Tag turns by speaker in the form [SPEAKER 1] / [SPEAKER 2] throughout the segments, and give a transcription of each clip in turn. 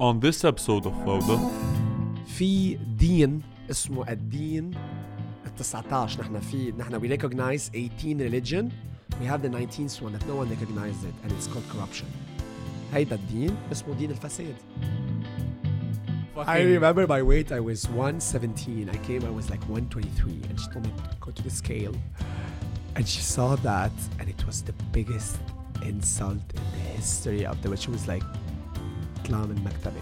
[SPEAKER 1] On this episode of فوضى
[SPEAKER 2] في دين اسمه الدين ال 19 نحن في نحن we recognize 18 religion we have the 19th one that no one recognizes it and it's called corruption هيدا الدين اسمه دين الفساد I remember my weight I was 117 I came I was like 123 and she told me to go to the scale and she saw that and it was the biggest insult in the history of the she was like اطلع من مكتبي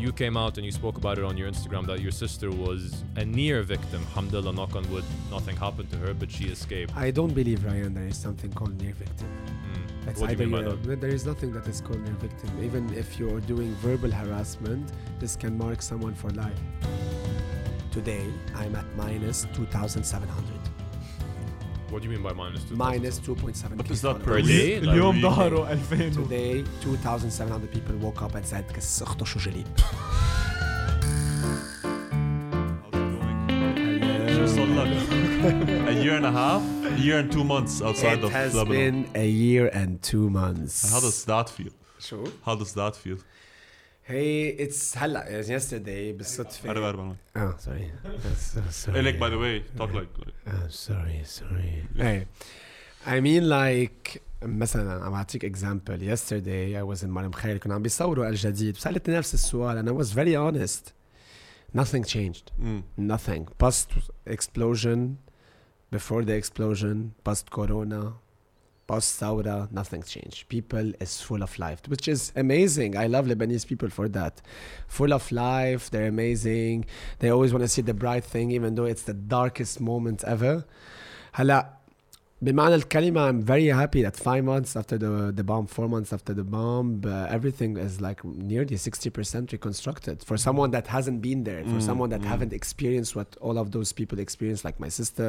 [SPEAKER 3] You came out and you spoke about it on your Instagram that your sister was a near victim. Alhamdulillah, knock on wood, nothing happened to her, but she escaped.
[SPEAKER 2] I don't believe Ryan there is something called near victim
[SPEAKER 3] Mm.
[SPEAKER 2] That's
[SPEAKER 3] What do you
[SPEAKER 2] either
[SPEAKER 3] mean by
[SPEAKER 2] you're-
[SPEAKER 3] that?
[SPEAKER 2] There is nothing that is called near victim. Even if you're doing verbal harassment, this can mark someone for life. Today, I'm at minus 2,700.
[SPEAKER 3] What do you mean by minus two?
[SPEAKER 2] Minus 2.7
[SPEAKER 1] What
[SPEAKER 2] K
[SPEAKER 1] is that
[SPEAKER 2] followers.
[SPEAKER 1] per
[SPEAKER 3] Per day? Like,
[SPEAKER 4] اليوم
[SPEAKER 1] really?
[SPEAKER 4] ظهره 2000 و-
[SPEAKER 2] Today, 2,700 people woke up and said, كس اخته شو جليب.
[SPEAKER 1] شو صار لك؟ A year and a half? A year and two months outside
[SPEAKER 2] It
[SPEAKER 1] of
[SPEAKER 2] has
[SPEAKER 1] Lebanon.
[SPEAKER 2] been a year and two months.
[SPEAKER 1] How does that feel?
[SPEAKER 2] شو؟
[SPEAKER 1] How does that feel?
[SPEAKER 2] Hey, it's هلا yesterday بالصدفة.
[SPEAKER 1] أربع أربع
[SPEAKER 2] Oh, sorry. So sorry.
[SPEAKER 1] Hey, like by the way, talk like, like
[SPEAKER 2] Oh, sorry, sorry. Hey, I mean like مثلا عم بعطيك example yesterday I was in مريم خير كنا عم بيصوروا الجديد سألتني نفس السؤال and I was very honest nothing changed
[SPEAKER 1] mm.
[SPEAKER 2] nothing post explosion before the explosion post corona post ثورة nothing changed people is full of life which is amazing I love Lebanese people for that full of life they're amazing they always want to see the bright thing even though it's the darkest moment ever هلا بمعنى الكلمة I'm very happy that five months after the, the bomb, four months after the bomb, uh, everything is like nearly 60% reconstructed. For someone that hasn't been there, for
[SPEAKER 1] Mm,
[SPEAKER 2] someone that
[SPEAKER 1] mm.
[SPEAKER 2] haven't experienced what all of those people experienced, like my sister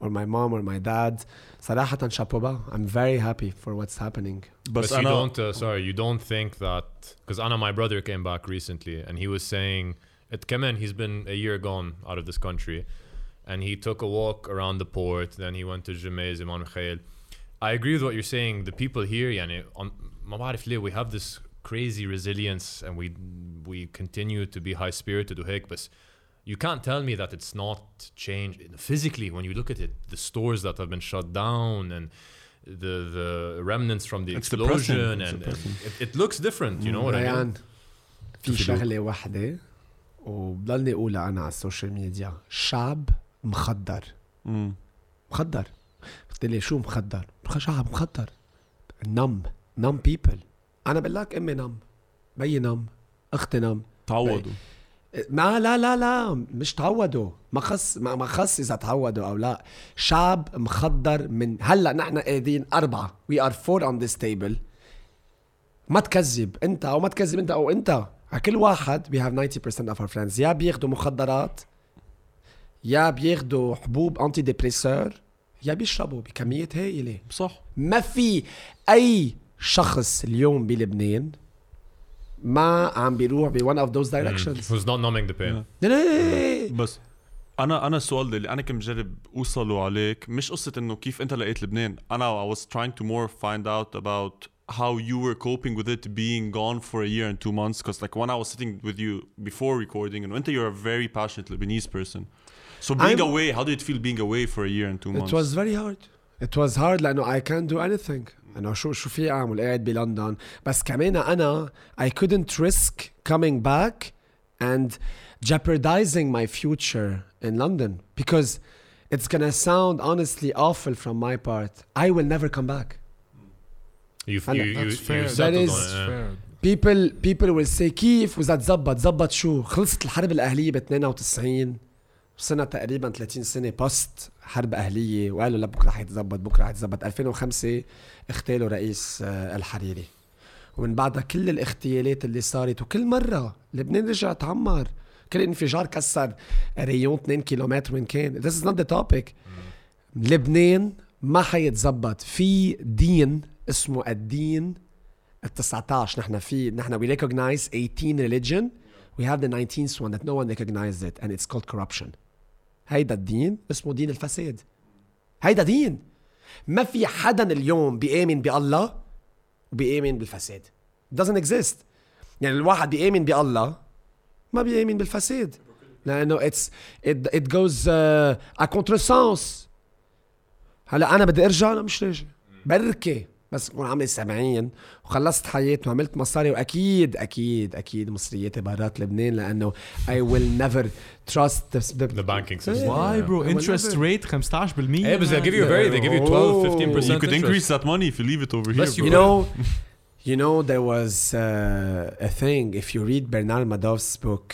[SPEAKER 2] or my mom or my dad. صراحة شابو با. I'm very happy for what's happening.
[SPEAKER 3] But
[SPEAKER 1] بس
[SPEAKER 3] you
[SPEAKER 1] أنا
[SPEAKER 3] don't, uh, sorry, you don't think that, because Anna, my brother, came back recently and he was saying, it came in, he's been a year gone out of this country and he took a walk around the port, then he went to Jemez, Imam Mikhail. I agree with what you're saying. The people here, يعني, on, ما بعرف ليه, we have this crazy resilience and we we continue to be high spirited وهيك بس you can't tell me that it's not changed physically when you look at it the stores that have been shut down and the the remnants from the
[SPEAKER 1] It's depressing.
[SPEAKER 3] explosion
[SPEAKER 1] It's
[SPEAKER 3] and, and
[SPEAKER 1] depressing.
[SPEAKER 3] it, it looks different you know what I mean
[SPEAKER 2] ريان في
[SPEAKER 3] شو في
[SPEAKER 2] شغلة واحدة وبضلني أقولها أنا على السوشيال ميديا شعب مخدر.
[SPEAKER 1] mm.
[SPEAKER 2] مخدر. قلت لي شو مخدر؟ مخ- شعب مخدر؟ نم. نم بيبل أنا بقول لك أمي نم. بيي نم. أختي نم.
[SPEAKER 1] تعودوا.
[SPEAKER 2] ما لا لا لا. مش تعودوا. ما خص ما ما خص إذا تعودوا أو لا. شعب مخدر من هلأ نحن قاعدين أربعة. وي ار فور اون ذيس تيبل ما تكذب. أنت أو ما تكذب أنت أو أنت. على كل واحد we have 90% of our friends. يا بياخدوا مخدرات يا بياخدوا حبوب انتي ديبريسور يا بيشربوا بكمية هائلة
[SPEAKER 1] صح
[SPEAKER 2] ما في أي شخص اليوم بلبنان ما عم بيروح ب one of those
[SPEAKER 3] Mm.
[SPEAKER 2] directions
[SPEAKER 3] who's not numbing the pain
[SPEAKER 1] Yeah.
[SPEAKER 2] لا لا.
[SPEAKER 1] بس أنا أنا السؤال اللي أنا كنت مجرب اوصله عليك مش قصه انه كيف انت لقيت لبنان أنا I was trying to more find out about how you were coping with it being gone for a year and two months because like when I was sitting with you before recording and انت you're a very passionate Lebanese person so being
[SPEAKER 2] I'm-
[SPEAKER 1] away how did it feel being away for a year and two months
[SPEAKER 2] It was very hard. It was hard لأنه I can't do anything. أنا شو شو في أعمل قاعد بلندن بس كمان أنا I couldn't risk coming back and jeopardizing my future in London because it's gonna sound honestly awful from my part. I will never come back.
[SPEAKER 3] you,
[SPEAKER 2] هلا
[SPEAKER 3] you, you,
[SPEAKER 4] that's
[SPEAKER 3] you
[SPEAKER 4] fair.
[SPEAKER 3] settled
[SPEAKER 2] That
[SPEAKER 3] on
[SPEAKER 2] is-
[SPEAKER 3] it, yeah.
[SPEAKER 4] fair.
[SPEAKER 2] people people will say كيف واذا تزبط زبط شو خلصت الحرب الاهليه ب 92 صرنا تقريبا 30 سنة بوست حرب أهلية وقالوا لا بكرة حيتزبط بكرة حيتزبط 2005 اغتالوا رئيس آه، الحريري. ومن بعدها كل الاغتيالات اللي صارت وكل مرة لبنان رجع تعمر. كل انفجار كسر ريون 2 كيلومتر من كان. This is not the topic. لبنان ما حيتزبط في دين اسمه الدين ال 19 نحن في نحن we recognize 18 religion. We have the 19th one that no one recognizes it and it's called corruption. هيدا الدين اسمه دين الفساد. هيدا دين. ما في حدا اليوم بيآمن بالله وبيآمن بالفساد. Doesn't exist. يعني الواحد بيآمن بالله ما بيآمن بالفساد. لأنه اتس it goes uh, à contresens. هلا أنا بدي أرجع لا مش راجع. بركي بس اكون عامل 70 وخلصت حياتي وعملت مصاري واكيد أكيد أكيد مصرياتي برات لبنان لأنه I will never trust the, the,
[SPEAKER 3] The banking system.
[SPEAKER 4] Why
[SPEAKER 3] Yeah.
[SPEAKER 4] bro
[SPEAKER 2] I will
[SPEAKER 4] interest
[SPEAKER 2] never-
[SPEAKER 4] rate 15%
[SPEAKER 3] Hey, but they give you very, they give you 12, 15 percent.
[SPEAKER 1] You could increase that money if you leave it over here.
[SPEAKER 3] You
[SPEAKER 2] know, you know, there was uh, a thing. If you read Bernard Madoff's book,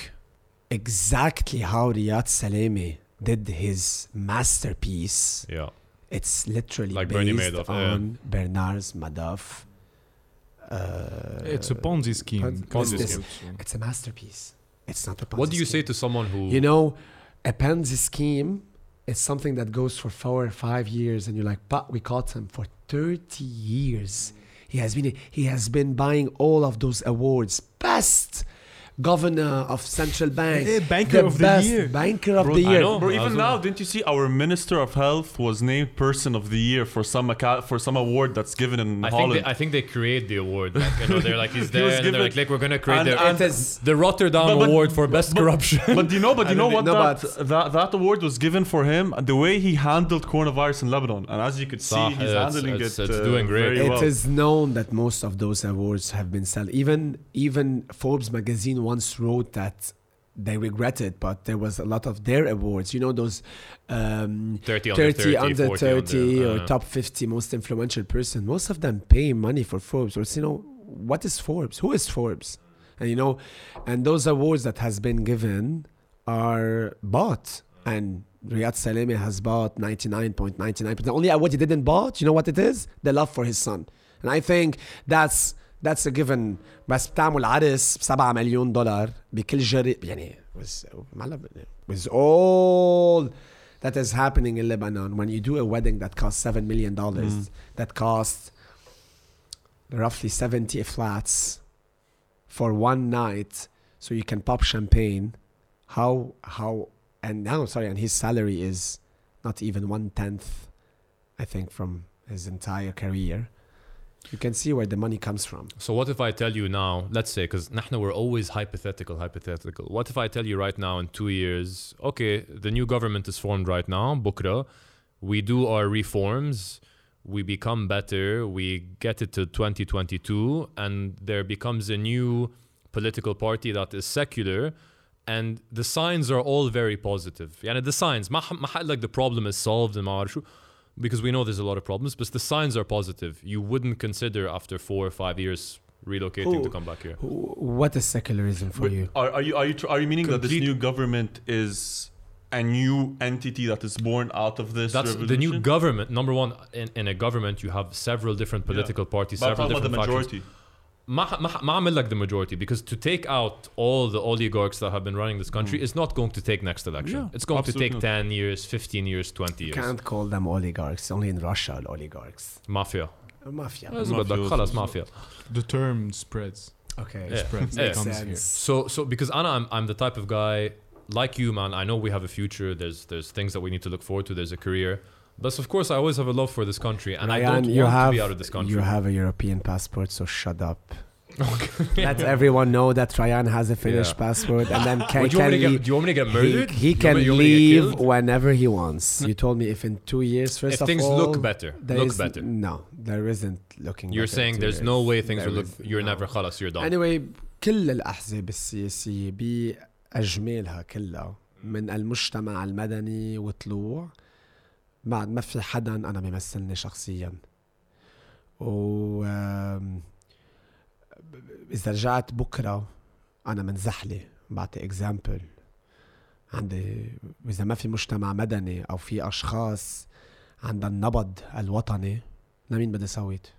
[SPEAKER 2] exactly how Riyad Salemi did his masterpiece.
[SPEAKER 3] Yeah.
[SPEAKER 2] It's literally
[SPEAKER 3] Like
[SPEAKER 2] based
[SPEAKER 3] Bernie Madoff, yeah.
[SPEAKER 2] on Bernard's Madoff. Uh,
[SPEAKER 4] It's a Ponzi scheme.
[SPEAKER 2] Ponzi-
[SPEAKER 3] Ponzi
[SPEAKER 2] it's-
[SPEAKER 3] scheme.
[SPEAKER 2] It's a masterpiece. It's not a Ponzi
[SPEAKER 3] What do you say to someone who
[SPEAKER 2] You know, a Ponzi scheme is something that goes for four or five years, and you're like, but we caught him for 30 years. He has been he has been buying all of those awards. Best governor of central bank.
[SPEAKER 4] Eh, banker of the year.
[SPEAKER 2] Banker of
[SPEAKER 3] Bro,
[SPEAKER 2] the
[SPEAKER 3] I
[SPEAKER 2] year.
[SPEAKER 3] know.
[SPEAKER 1] Bro, even now, didn't you see our Minister of Health was named Person of the Year for some acca- for some award that's given in
[SPEAKER 3] I think
[SPEAKER 1] Holland?
[SPEAKER 3] they, I think they create the award. Like, you know, they're like he's there,
[SPEAKER 1] was
[SPEAKER 3] and they're like, like we're gonna create
[SPEAKER 1] and-
[SPEAKER 3] the,
[SPEAKER 1] and-
[SPEAKER 2] It is
[SPEAKER 3] the Rotterdam
[SPEAKER 1] But- but-
[SPEAKER 3] Award for best
[SPEAKER 1] but-
[SPEAKER 3] corruption.
[SPEAKER 1] but you know? But you know what
[SPEAKER 2] don't
[SPEAKER 1] that, that that award was given for him? and The way he handled coronavirus in Lebanon, and as you could see,
[SPEAKER 3] Sah,
[SPEAKER 1] he's
[SPEAKER 3] it's-
[SPEAKER 1] handling
[SPEAKER 3] it's-
[SPEAKER 1] it.
[SPEAKER 3] it's
[SPEAKER 1] uh,
[SPEAKER 3] doing great.
[SPEAKER 1] Very
[SPEAKER 2] It
[SPEAKER 1] well.
[SPEAKER 2] is known that most of those awards have been sold. Even even Forbes magazine once wrote that they regretted, but there was a lot of their awards. You know those um,
[SPEAKER 3] 30 under
[SPEAKER 2] 30 under
[SPEAKER 3] 40
[SPEAKER 2] 30
[SPEAKER 3] under,
[SPEAKER 2] or
[SPEAKER 3] uh,
[SPEAKER 2] top 50 most influential person. Most of them pay money for Forbes. Or you know what is Forbes? Who is Forbes? And you know, and those awards that has been given are bought and. Riad Salameh has bought 99.99%. The only award he didn't bought, you know what it is? The love for his son. And I think that's that's a given بس بتعمل عرس ب 7 مليون دولار بكل جري يعني with, with all that is happening in Lebanon when you do a wedding that costs 7 million dollars that costs roughly 70 flats for one night so you can pop champagne how how and now sorry and his salary is not even one tenth i think from his entire career you can see where the money comes from
[SPEAKER 3] So what if I tell you now, let's say, because نحن we're always hypothetical, hypothetical. What if I tell you right now in two years, okay, the new government is formed right now, Bukra, we do our reforms, we become better, we get it to 2022, and there becomes a new political party that is secular, and the signs are all very positive. يعني the signs, ما ح- ما حقول like the problem is solved and ما أعرف شو, because we know there's a lot of problems, but the signs are positive. You wouldn't consider after four or five years relocating
[SPEAKER 2] Who-
[SPEAKER 3] to come back here.
[SPEAKER 2] Wh- what is secularism for
[SPEAKER 1] But
[SPEAKER 2] you
[SPEAKER 1] Are, are you are you tr- are you meaning that this new government is a new entity that is born out of this
[SPEAKER 3] That's
[SPEAKER 1] revolution?
[SPEAKER 3] the new government. Number one, in, in a government, you have several different political parties,
[SPEAKER 1] But I'm
[SPEAKER 3] several
[SPEAKER 1] talking about
[SPEAKER 3] different
[SPEAKER 1] the
[SPEAKER 3] factions.
[SPEAKER 1] majority.
[SPEAKER 3] ما Ma'amil the majority because to take out all the oligarchs that have been running this country mm. is not going to take next election.
[SPEAKER 1] Yeah,
[SPEAKER 3] it's going to take
[SPEAKER 1] not.
[SPEAKER 3] 10 years, 15 years, 20 years.
[SPEAKER 2] You can't call them oligarchs. Only in Russia, oligarchs.
[SPEAKER 3] Mafia. Uh, mafia. Mafia. Mafia.
[SPEAKER 4] The term spreads.
[SPEAKER 2] Okay.
[SPEAKER 3] Yeah.
[SPEAKER 4] Spreads.
[SPEAKER 3] Yeah. So, so because Anna, I'm, I'm the type of guy like you, man. I know we have a future. There's, there's things that we need to look forward to. There's a career. But of course, I always have a love for this country, and
[SPEAKER 2] Ryan,
[SPEAKER 3] I
[SPEAKER 2] don't
[SPEAKER 3] want
[SPEAKER 2] have,
[SPEAKER 3] to be out of this country.
[SPEAKER 2] You have a European passport, so shut up. Let everyone know that Ryan has a Finnish
[SPEAKER 3] Yeah.
[SPEAKER 2] passport, and then can,
[SPEAKER 3] Would you want
[SPEAKER 2] can
[SPEAKER 3] me to
[SPEAKER 2] leave-
[SPEAKER 3] get, do you want me to get
[SPEAKER 2] he,
[SPEAKER 3] murdered?
[SPEAKER 2] he
[SPEAKER 3] You
[SPEAKER 2] can
[SPEAKER 3] want me- you want me to get
[SPEAKER 2] leave
[SPEAKER 3] killed?
[SPEAKER 2] whenever he wants. You told me if in two years, first
[SPEAKER 3] If
[SPEAKER 2] of
[SPEAKER 3] things
[SPEAKER 2] all,
[SPEAKER 3] look better,
[SPEAKER 2] there
[SPEAKER 3] look
[SPEAKER 2] is-
[SPEAKER 3] better.
[SPEAKER 2] No, there isn't looking.
[SPEAKER 3] You're
[SPEAKER 2] better
[SPEAKER 3] saying
[SPEAKER 2] in two
[SPEAKER 3] there's
[SPEAKER 2] years.
[SPEAKER 3] no way things
[SPEAKER 2] There
[SPEAKER 3] will look.
[SPEAKER 2] is-
[SPEAKER 3] You're
[SPEAKER 2] no.
[SPEAKER 3] never خلاص. You're done.
[SPEAKER 2] anyway كل الأحزاب السياسية بأجمالها كلها من المجتمع المدني وطلوع بعد ما في حدا أنا بيمثلني شخصيا و إذا رجعت بكرة أنا من زحلة بعطي اكزامبل عندي إذا ما في مجتمع مدني أو في أشخاص عندها النبض الوطني لمين بدي صوت؟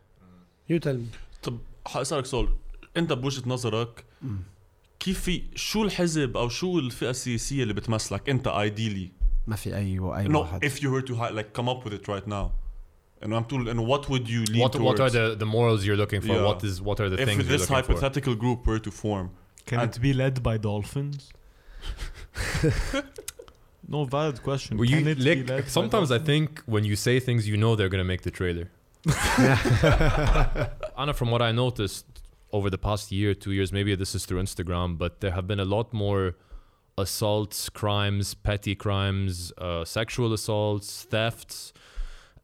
[SPEAKER 2] يو تيل
[SPEAKER 1] طب حأسألك سؤال. أنت بوجهة نظرك كيف في شو الحزب أو شو الفئة السياسية اللي بتمثلك أنت ايديلي
[SPEAKER 2] ما في أي أي
[SPEAKER 1] no
[SPEAKER 2] واحد.
[SPEAKER 1] if you were to like come up with it right now. And I'm and what would you lean
[SPEAKER 3] what, towards? What are the, the morals you're looking for?
[SPEAKER 1] Yeah.
[SPEAKER 3] What is what are the
[SPEAKER 1] if
[SPEAKER 3] things? If
[SPEAKER 1] this
[SPEAKER 3] hypothetical for?
[SPEAKER 1] group were to form,
[SPEAKER 4] can it be led by dolphins? no valid question.
[SPEAKER 3] You, like, sometimes I think when you say things, you know they're gonna make the trailer. Anna, from what I noticed over the past year, two years, maybe this is through Instagram, but there have been a lot more assaults, crimes, petty crimes, uh, sexual assaults, thefts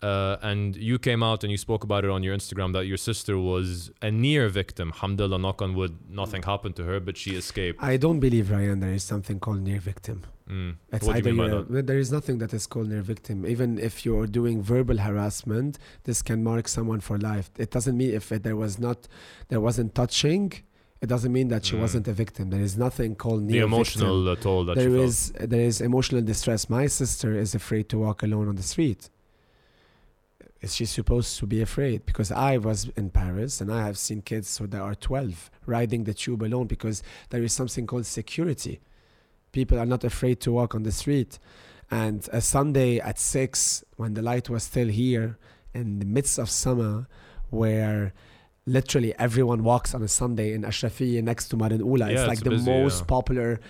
[SPEAKER 3] uh, and you came out and you spoke about it on your Instagram that your sister was a near victim. Alhamdulillah, knock on wood, nothing happened to her, but she escaped.
[SPEAKER 2] I don't believe, Ryan, there is something called near victim.
[SPEAKER 3] Mm.
[SPEAKER 2] It's
[SPEAKER 3] What do
[SPEAKER 2] either
[SPEAKER 3] you mean by
[SPEAKER 2] you're-
[SPEAKER 3] that?
[SPEAKER 2] there is nothing that is called near victim. Even if you're doing verbal harassment, this can mark someone for life. It doesn't mean if it, there was not, there wasn't touching, it doesn't mean that she
[SPEAKER 3] Mm.
[SPEAKER 2] wasn't a victim. There is nothing called
[SPEAKER 3] The
[SPEAKER 2] near
[SPEAKER 3] emotional
[SPEAKER 2] victim.
[SPEAKER 3] uh, toll that
[SPEAKER 2] There is there is emotional distress. My sister is afraid to walk alone on the street. Is she supposed to be afraid? Because I was in Paris and I have seen kids so there are 12 riding the tube alone because there is something called security. People are not afraid to walk on the street. And a Sunday at six, when the light was still here, in the midst of summer, where literally everyone walks on a Sunday in Ashrafiyya next to Marin Ula.
[SPEAKER 3] Yeah,
[SPEAKER 2] it's
[SPEAKER 3] it's
[SPEAKER 2] like the
[SPEAKER 3] busy,
[SPEAKER 2] most
[SPEAKER 3] yeah.
[SPEAKER 2] popular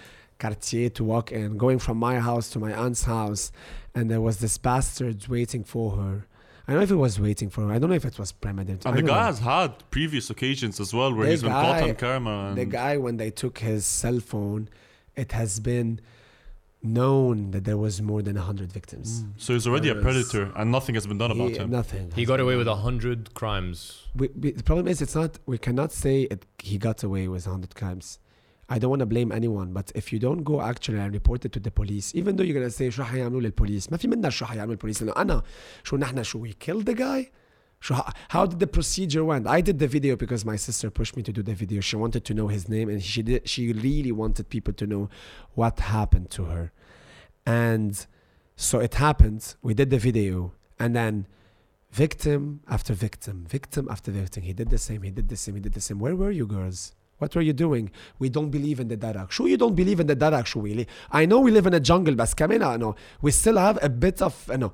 [SPEAKER 2] quartier to walk in, going from my house to my aunt's house. And there was this bastard waiting for her. I don't know if he was waiting for her. I don't know if it was premeditated. I
[SPEAKER 1] And the
[SPEAKER 2] don't
[SPEAKER 1] guy
[SPEAKER 2] know.
[SPEAKER 1] has had previous occasions as well where
[SPEAKER 2] The
[SPEAKER 1] he's been caught on camera. And
[SPEAKER 2] The guy, when they took his cell phone, it has been known that there was more than 100 victims. Hmm.
[SPEAKER 1] So he's already a predator and nothing has been done about
[SPEAKER 2] He-
[SPEAKER 1] him.
[SPEAKER 2] Nothing.
[SPEAKER 3] He got away with a hundred crimes.
[SPEAKER 2] We, we, the problem is, it's not. We cannot say it, he got away with 100 crimes. I don't want to blame anyone, but if you don't go actually and report it to the police, even though you're gonna say شو حيعملوا للبوليس، ما في منا شو حيعمل البوليس لأنه أنا شو نحن شو we killed the guy. شو how did the procedure went? I did the video because my sister pushed me to do the video. She wanted to know his name and she did. She really wanted people to know what happened to her, and so it happened. We did the video, and then victim after victim, victim after victim. He did the same, he did the same, he did the same. Where were you girls? What were you doing? We don't believe in the darak. Sure, you don't believe in the darak, شو really? I know we live in a jungle, بس كمان أنه we still have a bit of أنه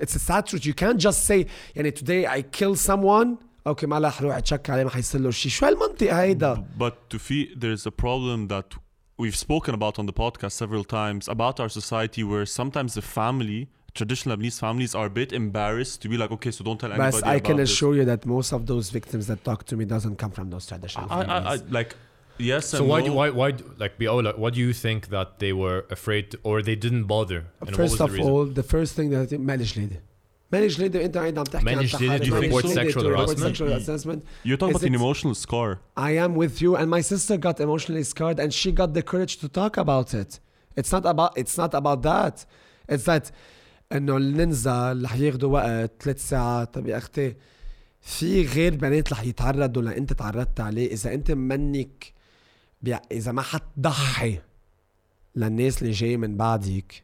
[SPEAKER 2] it's a sad truth. You can't just say يعني today I kill someone اوكي ما راح اروح اتشك عليه ما حيصير له شيء شو هالمنطق هيدا
[SPEAKER 1] But to fee, there's a problem that we've spoken about on the podcast several times about our society where sometimes the family, traditional Lebanese families, are a bit embarrassed to be like, okay, so don't tell anybody
[SPEAKER 2] But I can
[SPEAKER 1] about this.
[SPEAKER 2] assure you that most of those victims that talk to me doesn't come from those traditional
[SPEAKER 1] I, I, I,
[SPEAKER 2] families.
[SPEAKER 1] like, yes
[SPEAKER 3] So
[SPEAKER 1] and
[SPEAKER 3] why,
[SPEAKER 1] no.
[SPEAKER 3] do, why, why, like, Biola, why do you think that they were afraid to, or they didn't bother? And what was
[SPEAKER 2] First
[SPEAKER 3] the
[SPEAKER 2] of
[SPEAKER 3] reason?
[SPEAKER 2] all, the first thing that مالج ليدي مالج ليدي انت قاعد عم تحكي عن
[SPEAKER 3] Managed
[SPEAKER 2] تحرر.
[SPEAKER 3] lady to
[SPEAKER 2] Managed
[SPEAKER 3] report
[SPEAKER 2] lady
[SPEAKER 3] sexual
[SPEAKER 2] to report
[SPEAKER 3] harassment?
[SPEAKER 2] sexual harassment.
[SPEAKER 1] You're talking
[SPEAKER 2] Is
[SPEAKER 1] about an
[SPEAKER 2] it-
[SPEAKER 1] emotional scar.
[SPEAKER 2] I am with you and my sister got emotionally scarred and she got the courage to talk about it. It's not about it's not about that. It's that إنه ننزل رح ياخذوا وقت ثلاث ساعات. طب يا أختي في غير بنات رح يتعرضوا لانت تعرضت عليه؟ إذا أنت منك بيع... إذا ما حتضحي للناس اللي جاي من بعدك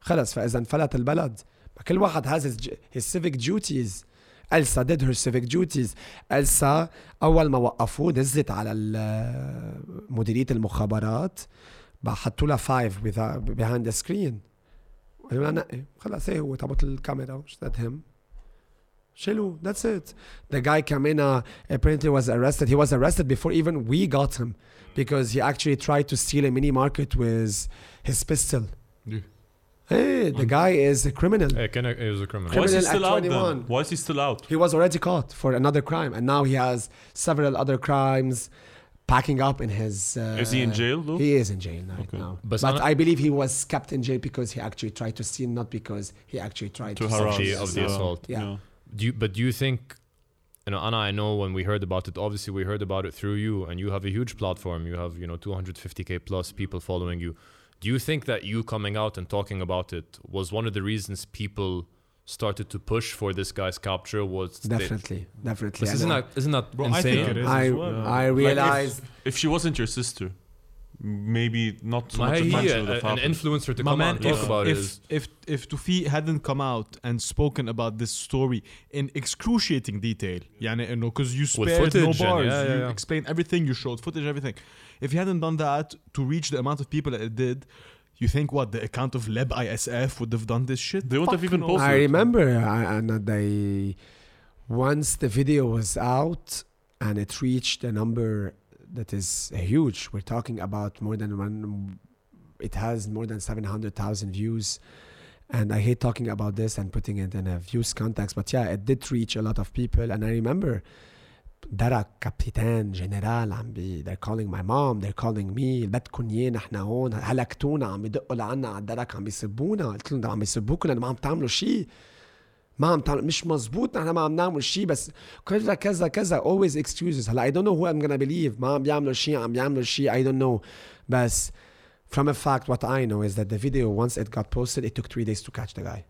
[SPEAKER 2] خلص. فإذا انفلت البلد. ما كل واحد has his, civic duties. Elsa did her civic duties. Elsa أول ما وقفوه دزت على مديرية المخابرات حطوا لها فايف behind the screen. قالوا لها نقي خلص ايه هو تبط الكاميرا مش that him شيلوا that's it the guy كمان apparently was arrested he was arrested before even we got him because he actually tried to steal a mini market with his pistol
[SPEAKER 4] Yeah.
[SPEAKER 2] hey the guy is a criminal
[SPEAKER 3] Eh, can I, it was a criminal.
[SPEAKER 1] Why is he
[SPEAKER 2] Criminal
[SPEAKER 1] still
[SPEAKER 2] at
[SPEAKER 1] out then?
[SPEAKER 2] 21.
[SPEAKER 1] Why is he still out?
[SPEAKER 2] he was already caught for another crime and now he has several other crimes packing up in his uh,
[SPEAKER 1] Is he in jail though?
[SPEAKER 2] he is in jail right
[SPEAKER 1] Okay.
[SPEAKER 2] now
[SPEAKER 3] But
[SPEAKER 2] but,
[SPEAKER 3] Sana-
[SPEAKER 2] I believe he was kept in jail because he actually tried to steal not because he actually tried
[SPEAKER 1] To
[SPEAKER 2] to,
[SPEAKER 1] harass.
[SPEAKER 2] steal.
[SPEAKER 3] of the
[SPEAKER 1] Yeah.
[SPEAKER 3] assault.
[SPEAKER 2] Yeah.
[SPEAKER 3] Do you, but do you think, you know, Anna, I know when we heard about it, obviously we heard about it through you, and you have a huge platform. You have, you know, 250k plus people following you. Do you think that you coming out and talking about it was one of the reasons people started to push for this guy's capture? Was they-
[SPEAKER 2] definitely definitely
[SPEAKER 3] But isn't
[SPEAKER 2] And
[SPEAKER 3] that isn't that
[SPEAKER 4] Bro, I
[SPEAKER 3] insane?
[SPEAKER 4] think it is
[SPEAKER 2] I,
[SPEAKER 4] as well.
[SPEAKER 2] I
[SPEAKER 1] Like, if-
[SPEAKER 2] realized
[SPEAKER 1] if, she wasn't your sister, maybe not so
[SPEAKER 3] Ma
[SPEAKER 1] much
[SPEAKER 3] he,
[SPEAKER 1] attention
[SPEAKER 3] a-
[SPEAKER 1] would have
[SPEAKER 3] an
[SPEAKER 1] happened.
[SPEAKER 3] influencer to
[SPEAKER 4] My
[SPEAKER 3] come
[SPEAKER 4] man,
[SPEAKER 3] out and talk
[SPEAKER 4] if,
[SPEAKER 3] about it
[SPEAKER 4] if,
[SPEAKER 3] is
[SPEAKER 4] if if Tufi hadn't come out and spoken about this story in excruciating detail, يعني انه because you
[SPEAKER 3] With
[SPEAKER 4] spared no
[SPEAKER 3] footage and-
[SPEAKER 4] bars,
[SPEAKER 3] yeah, yeah,
[SPEAKER 4] you
[SPEAKER 3] yeah.
[SPEAKER 4] explained everything, you showed footage, everything. If you hadn't done that to reach the amount of people that it did, you think what the account of Leb ISF would have done this shit?
[SPEAKER 1] They wouldn't have
[SPEAKER 4] Fuck
[SPEAKER 1] even
[SPEAKER 4] no.
[SPEAKER 1] posted.
[SPEAKER 2] I remember I- and uh, they once the video was out and it reached a number that is huge. We're talking about more than one. It has more than seven hundred thousand views, and I hate talking about this and putting it in a views context. But yeah, it did reach a lot of people, and I remember درك كابتن جنرال عم بي they're calling my mom they're calling me بدكم اياه نحن هون هلكتونا عم يدقوا لعنا على الدرك عم بيسبونا. قلت لهم عم يسبوكم لأنه ما عم تعملوا شيء ما عم تعمل مش مزبوط نحن ما عم نعمل شيء بس كذا كذا كذا always excuses. هلأ I don't know who I'm gonna believe ما عم بيعملوا شيء عم بيعملوا شيء I don't know. بس from a fact what I know is that the video once it got posted it took three days to catch the guy.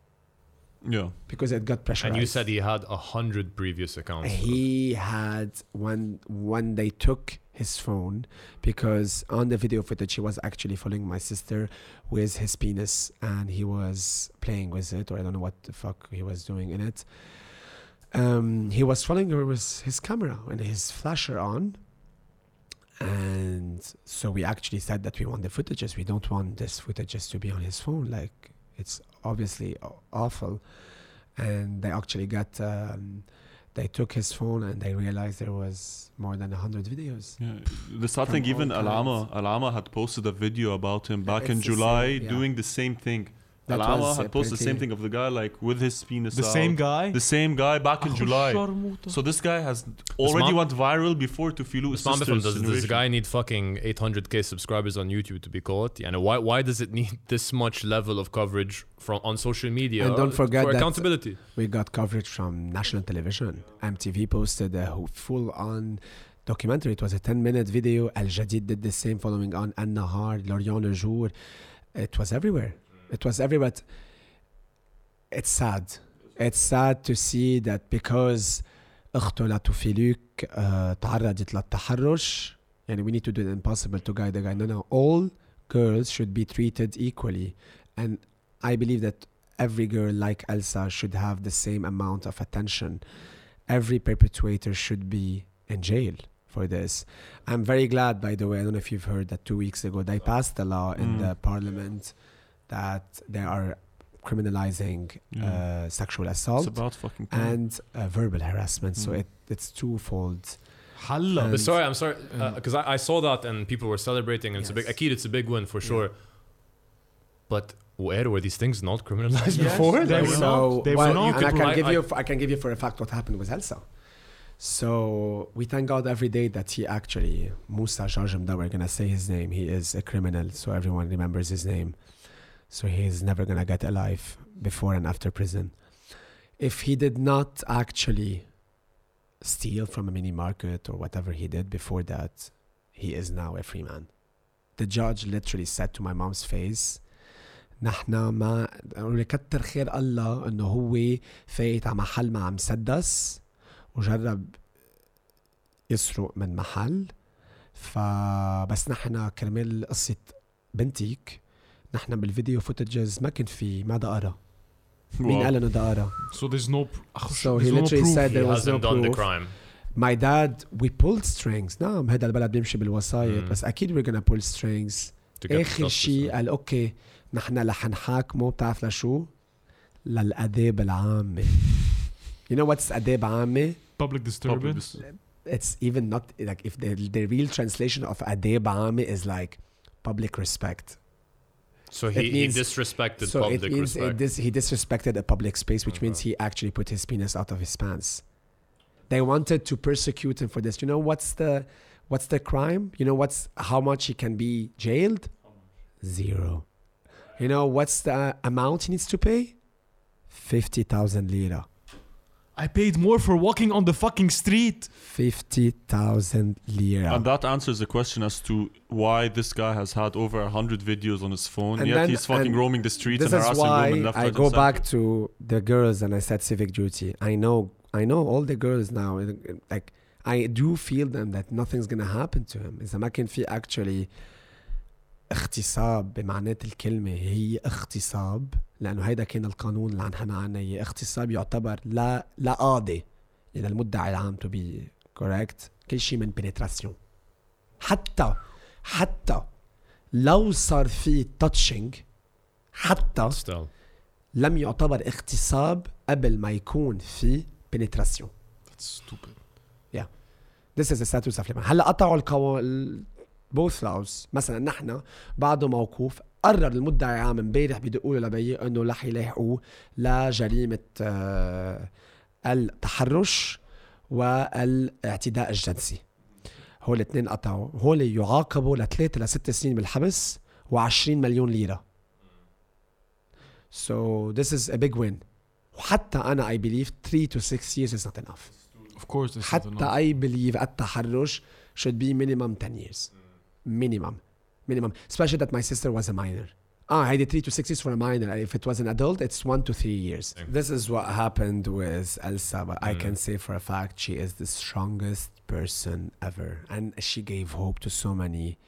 [SPEAKER 1] Yeah.
[SPEAKER 2] because it got pressurized
[SPEAKER 3] And you said he had a hundred previous accounts.
[SPEAKER 2] he had when when they took his phone because on the video footage he was actually following my sister with his penis and he was playing with it or I don't know what the fuck he was doing in it. Um, he was following her with his camera and his flasher on. And so we actually said that we want the footages. We don't want this footages to be on his phone. Like it's obviously awful. And they actually got um, they took his phone and they realized there was more than 100 videos.
[SPEAKER 1] Yeah, the sad thing, even Alama. Alama had posted a video about him back
[SPEAKER 2] It's
[SPEAKER 1] in July
[SPEAKER 2] same, yeah.
[SPEAKER 1] doing the same thing.
[SPEAKER 2] That
[SPEAKER 1] Alama
[SPEAKER 2] had uh,
[SPEAKER 1] posted the same thing of the guy like with his penis.
[SPEAKER 4] The
[SPEAKER 1] out.
[SPEAKER 4] same guy.
[SPEAKER 1] The same guy back in
[SPEAKER 4] oh,
[SPEAKER 1] July. So this guy has already went viral before Tufilu.
[SPEAKER 3] Does this guy need fucking 800k subscribers on YouTube to be caught? Yeah, why why does it need this much level of coverage from on social media?
[SPEAKER 2] And don't forget
[SPEAKER 3] for
[SPEAKER 2] that
[SPEAKER 3] accountability.
[SPEAKER 2] We got coverage from national television. MTV posted a full on documentary. It was a 10 minute video. Al Jadid did the same following on An Nahar, Lorient Le Jour. It was everywhere It was everywhere. But it's sad. It's sad to see that because اخته لتوفيلوك uh, تعرضت للتحرش يعني we need to do the impossible to guide the guy. No, no. All girls should be treated equally. And I believe that every girl like Elsa should have the same amount of attention. Every perpetrator should be in jail for this. I'm very glad, by the way, I don't know if you've heard that two weeks ago they passed a law in
[SPEAKER 1] Mm.
[SPEAKER 2] the parliament that they are criminalizing
[SPEAKER 1] yeah.
[SPEAKER 2] uh, sexual assault it's
[SPEAKER 1] about fucking
[SPEAKER 2] and uh, verbal harassment.
[SPEAKER 1] Mm.
[SPEAKER 2] So it, it's twofold.
[SPEAKER 3] Hello. Sorry, I'm sorry because uh, I, I, saw that and people were celebrating. And yes. it's a big, Akid, it's a big win for
[SPEAKER 2] yeah.
[SPEAKER 3] sure. But where were these things not criminalized
[SPEAKER 4] yes,
[SPEAKER 3] before?
[SPEAKER 4] They were
[SPEAKER 2] so,
[SPEAKER 4] not. They
[SPEAKER 2] well,
[SPEAKER 4] were not.
[SPEAKER 2] And I can give
[SPEAKER 3] I,
[SPEAKER 2] you, I can give you for a fact what happened with Elsa. So we thank God every day that he actually Musa Shajamda, we're gonna say his name. He is a criminal, so everyone remembers his name So he is never gonna get a life before and after prison. If he did not actually steal from a mini market or whatever he did before that, he is now a free man. The judge literally said to my mom's face, نحن ما كتر خير الله انه هو فايت على محل مع مسدس وجرب يسرق من محل فبس نحن كرمال قصة بنتك نحن بالفيديو فوتجز ما كان في ما دقرة مين. قال انه دقرة
[SPEAKER 4] So there's no.
[SPEAKER 2] So
[SPEAKER 4] there's
[SPEAKER 2] he literally said
[SPEAKER 3] he
[SPEAKER 2] there was no proof.
[SPEAKER 3] crime
[SPEAKER 2] My dad we pulled strings نعم هذا البلد بيمشي بالوسايط
[SPEAKER 3] Mm.
[SPEAKER 2] بس أكيد we're gonna pull strings
[SPEAKER 3] to get
[SPEAKER 2] اخر. شيء قال أوكي نحن رح نحاكمه بتعرف لشو؟ للاداب العامه You know what's adab عامه?
[SPEAKER 4] Public disturbance.
[SPEAKER 1] dis-
[SPEAKER 2] It's even not like if the the real translation of adab عامه is like public respect.
[SPEAKER 3] So he,
[SPEAKER 2] means-
[SPEAKER 3] he disrespected
[SPEAKER 2] so
[SPEAKER 3] public respect
[SPEAKER 2] dis- he disrespected a public space, which means
[SPEAKER 3] uh-huh.
[SPEAKER 2] he actually put his penis out of his pants. They wanted to persecute him for this. You know what's the what's the crime? You know what's how much he can be jailed? Zero. You know what's the amount he needs to pay? Fifty thousand lira.
[SPEAKER 4] I paid more for walking on the fucking street.
[SPEAKER 2] Fifty thousand lira.
[SPEAKER 1] And that answers the question as to why this guy has had over a hundred videos on his phone,
[SPEAKER 2] And
[SPEAKER 1] yet
[SPEAKER 2] then-
[SPEAKER 1] he's fucking
[SPEAKER 2] and
[SPEAKER 1] roaming the streets
[SPEAKER 2] this
[SPEAKER 1] and
[SPEAKER 2] is
[SPEAKER 1] harassing
[SPEAKER 2] why
[SPEAKER 1] women left,
[SPEAKER 2] I
[SPEAKER 1] right,
[SPEAKER 2] go
[SPEAKER 1] and
[SPEAKER 2] back
[SPEAKER 1] center.
[SPEAKER 2] to the girls and I said civic duty. I know, I know all the girls now. Like I do feel them that nothing's gonna happen to him. إذا ما كان في actually اغتصاب بمعنى الكلمة هي اغتصاب لأنه هيدا كان القانون اللي عن حنا عنه هي اغتصاب يعتبر لا لا قاضي يعني المدعي العام to be correct. كل شيء من penetration. حتى حتى لو صار في touching حتى
[SPEAKER 3] still.
[SPEAKER 2] لم يعتبر اغتصاب قبل ما يكون في penetration.
[SPEAKER 4] That's stupid.
[SPEAKER 2] This is the status of Lebanon. هلأ قطعوا القوانين both laws. مثلا نحن بعده موقوف قرر المدعي عام امبارح بدقوا له إنه رح يلاحقوه لجريمة آه، التحرش والإعتداء الجنسي. هول الاثنين قطعوا. هول يعاقبوا لثلاثة لست سنين بالحبس و20 مليون ليرة. So this is a big win. وحتى أنا I believe 3 to 6 years is not enough.
[SPEAKER 4] Of course, it's not
[SPEAKER 2] حتى
[SPEAKER 4] enough.
[SPEAKER 2] I believe التحرش should be minimum 10 years. Minimum. Minimum especially that my sister was a minor Ah, I did 3 to 6 years for a minor. If it was an adult, it's 1 to 3 years. This is what happened with Elsa, but I
[SPEAKER 3] Mm.
[SPEAKER 2] can say for a fact she is the strongest person ever. And she gave hope to so many.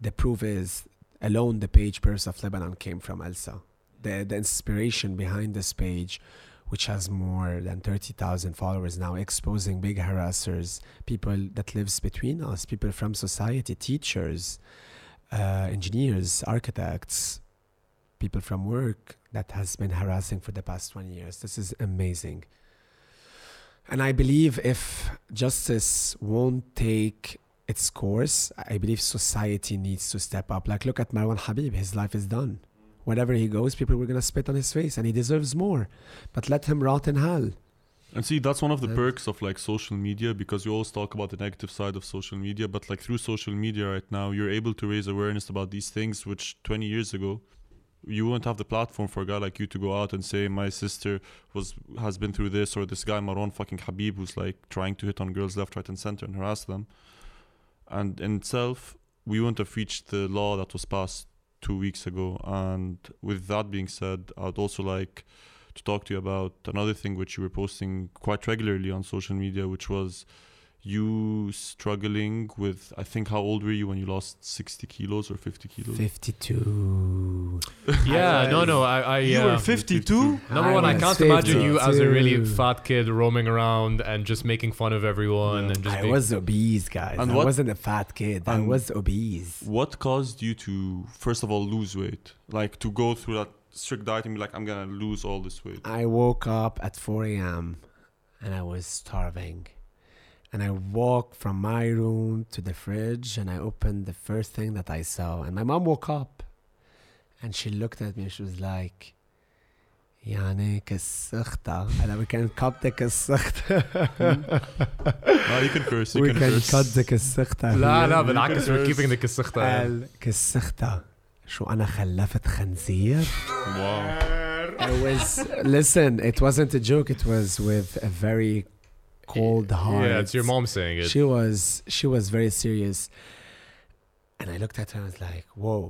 [SPEAKER 2] The proof is alone the page Purse of Lebanon came from Elsa. The, the inspiration behind this page, which has more than 30,000 followers now, exposing big harassers, people that lives between us, people from society, teachers, uh, engineers, architects, people from work that has been harassing for the past 20 years. This is amazing. And I believe if justice won't take its course, I believe society needs to step up. Like, look at Marwan Habib, his life is done. Wherever he goes, people were going to spit on his face, and he deserves more. But let him rot in hell.
[SPEAKER 1] And see, that's one of the perks of like social media because you always talk about the negative side of social media, but like through social media right now, you're able to raise awareness about these things, which 20 years ago, you wouldn't have the platform for a guy like you to go out and say, my sister was has been through this, or this guy Marwan fucking Habib who's like trying to hit on girls left, right, and center and harass them. And in itself, we wouldn't have reached the law that was passed two weeks ago. And with that being said, I'd also like to talk to you about another thing which you were posting quite regularly on social media, which was you struggling with. I think how old were you when you lost sixty kilos or fifty kilos?
[SPEAKER 2] 52.
[SPEAKER 3] Yeah, no, no. I, I
[SPEAKER 4] You
[SPEAKER 3] uh,
[SPEAKER 4] were 52?
[SPEAKER 3] Number
[SPEAKER 2] I
[SPEAKER 3] one, I
[SPEAKER 2] was
[SPEAKER 3] can't imagine you as a really fat kid roaming around and just making fun of everyone
[SPEAKER 1] Yeah.
[SPEAKER 3] and just
[SPEAKER 2] I
[SPEAKER 3] being,
[SPEAKER 2] was obese, guys.
[SPEAKER 1] And
[SPEAKER 2] I
[SPEAKER 1] what-
[SPEAKER 2] wasn't a fat kid. I was obese.
[SPEAKER 1] What caused you to first of all lose weight? Like to go through that strict diet and be like, I'm gonna lose all this weight.
[SPEAKER 2] I woke up at 4 a.m. and I was starving. And I walked from my room to the fridge and I opened the first thing that I saw. And my mom woke up and she looked at me and she was like, يعني كسختها أنا كان كبتك كسختها
[SPEAKER 1] Ah, you can curse. You
[SPEAKER 2] we
[SPEAKER 1] can,
[SPEAKER 2] can
[SPEAKER 1] curse.
[SPEAKER 2] cut the كسختها
[SPEAKER 3] لا لا
[SPEAKER 1] You
[SPEAKER 3] بالعكس
[SPEAKER 1] can
[SPEAKER 3] we're keeping the
[SPEAKER 1] curse.
[SPEAKER 3] كسختة
[SPEAKER 2] قال كسختها شو أنا خلفت خنزير
[SPEAKER 1] Wow.
[SPEAKER 2] It was listen. It wasn't a joke. It was with a very cold heart.
[SPEAKER 3] Yeah, it's your mom saying it.
[SPEAKER 2] She was she was very serious, and I looked at her and was like, "Whoa,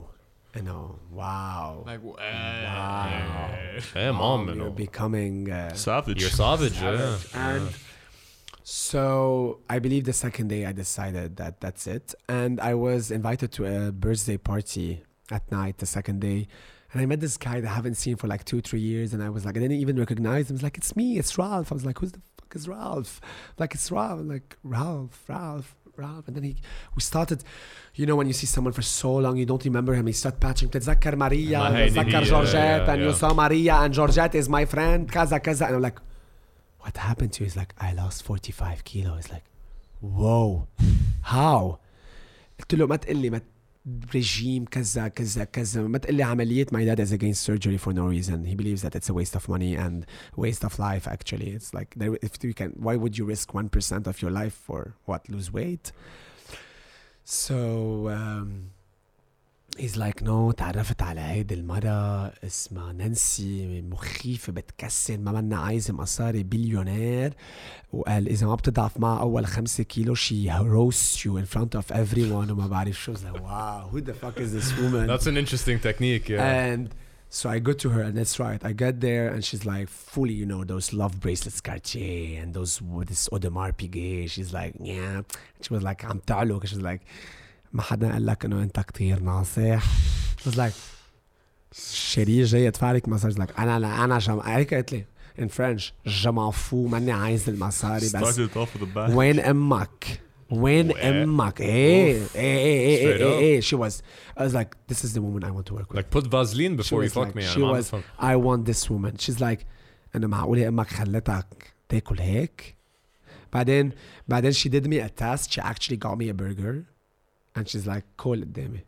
[SPEAKER 2] you know, wow,
[SPEAKER 4] Like,
[SPEAKER 2] wow,
[SPEAKER 3] Hey, mom, you
[SPEAKER 2] you're
[SPEAKER 3] know.
[SPEAKER 2] becoming." Uh,
[SPEAKER 1] Savage.
[SPEAKER 3] You're savage, yeah.
[SPEAKER 2] and so I believe the second day I decided that that's it, and I was invited to a birthday party at night. The second day. And I met this guy that I haven't seen for like two, three years. And I was like, I didn't even recognize him. I was like, it's me, it's Ralph. I was like, who's the fuck is Ralph? Like, it's Ralph. I'm like, Ralph, Ralph, Ralph. And then he, we started, you know, when you see someone for so long, you don't remember him. You start patching. بتتذكر ماريا,
[SPEAKER 3] ما هيدي
[SPEAKER 2] بتتذكر
[SPEAKER 3] هي,
[SPEAKER 2] جورجيت,
[SPEAKER 3] yeah,
[SPEAKER 2] and you
[SPEAKER 3] yeah.
[SPEAKER 2] saw Maria, and Georgette is my friend, كذا كذا. And I'm like, what happened to you? He's like, I lost 45 kilo. He's like, whoa, how? قلت له ما تقول لي ما رجيم كذا كذا كذا ما تقول لي عملية my dad is against surgery for no reason he believes that it's a waste of money and waste of life actually it's like there, if you can why would you risk 1% of your life for what lose weight so um, he's like no تعرفت على هيدي المرة اسمها نانسي مخيفة بتكسر ما منا عايزة مصاري بليونير وقال إذا ما بتضعف معها أول خمسة كيلو she roasts you in front of everyone وما بعرف شو I was like wow who the fuck is this woman
[SPEAKER 3] That's an interesting technique, yeah.
[SPEAKER 2] and so I go to her, and that's right. I get there, and she's like fully, you know, those love bracelets Cartier and those this Audemars Piguet. She's like, yeah. She was like, I'm تعلق. She's like, ما حدا قال لك انه انت كتير ناصح. Was like, شرير جاي يدفع لك مساج like أنا أنا أنا جم... هيك قالت لي in French je m'en fous ماني عايز المصاري بس. وين أمك؟ وين؟ أمك؟ إيه إيه
[SPEAKER 3] إيه
[SPEAKER 2] إيه
[SPEAKER 3] إيه.
[SPEAKER 2] إيه she was I was like this is the woman I want to work with
[SPEAKER 3] Like put Vaseline before you fuck
[SPEAKER 2] like-
[SPEAKER 3] me.
[SPEAKER 2] she was-. I want this woman she's like أنا معقولة أمك خلتك تاكل هيك؟ بعدين بعدين she did me a test she actually got me a burger And she's like, call it, Demi.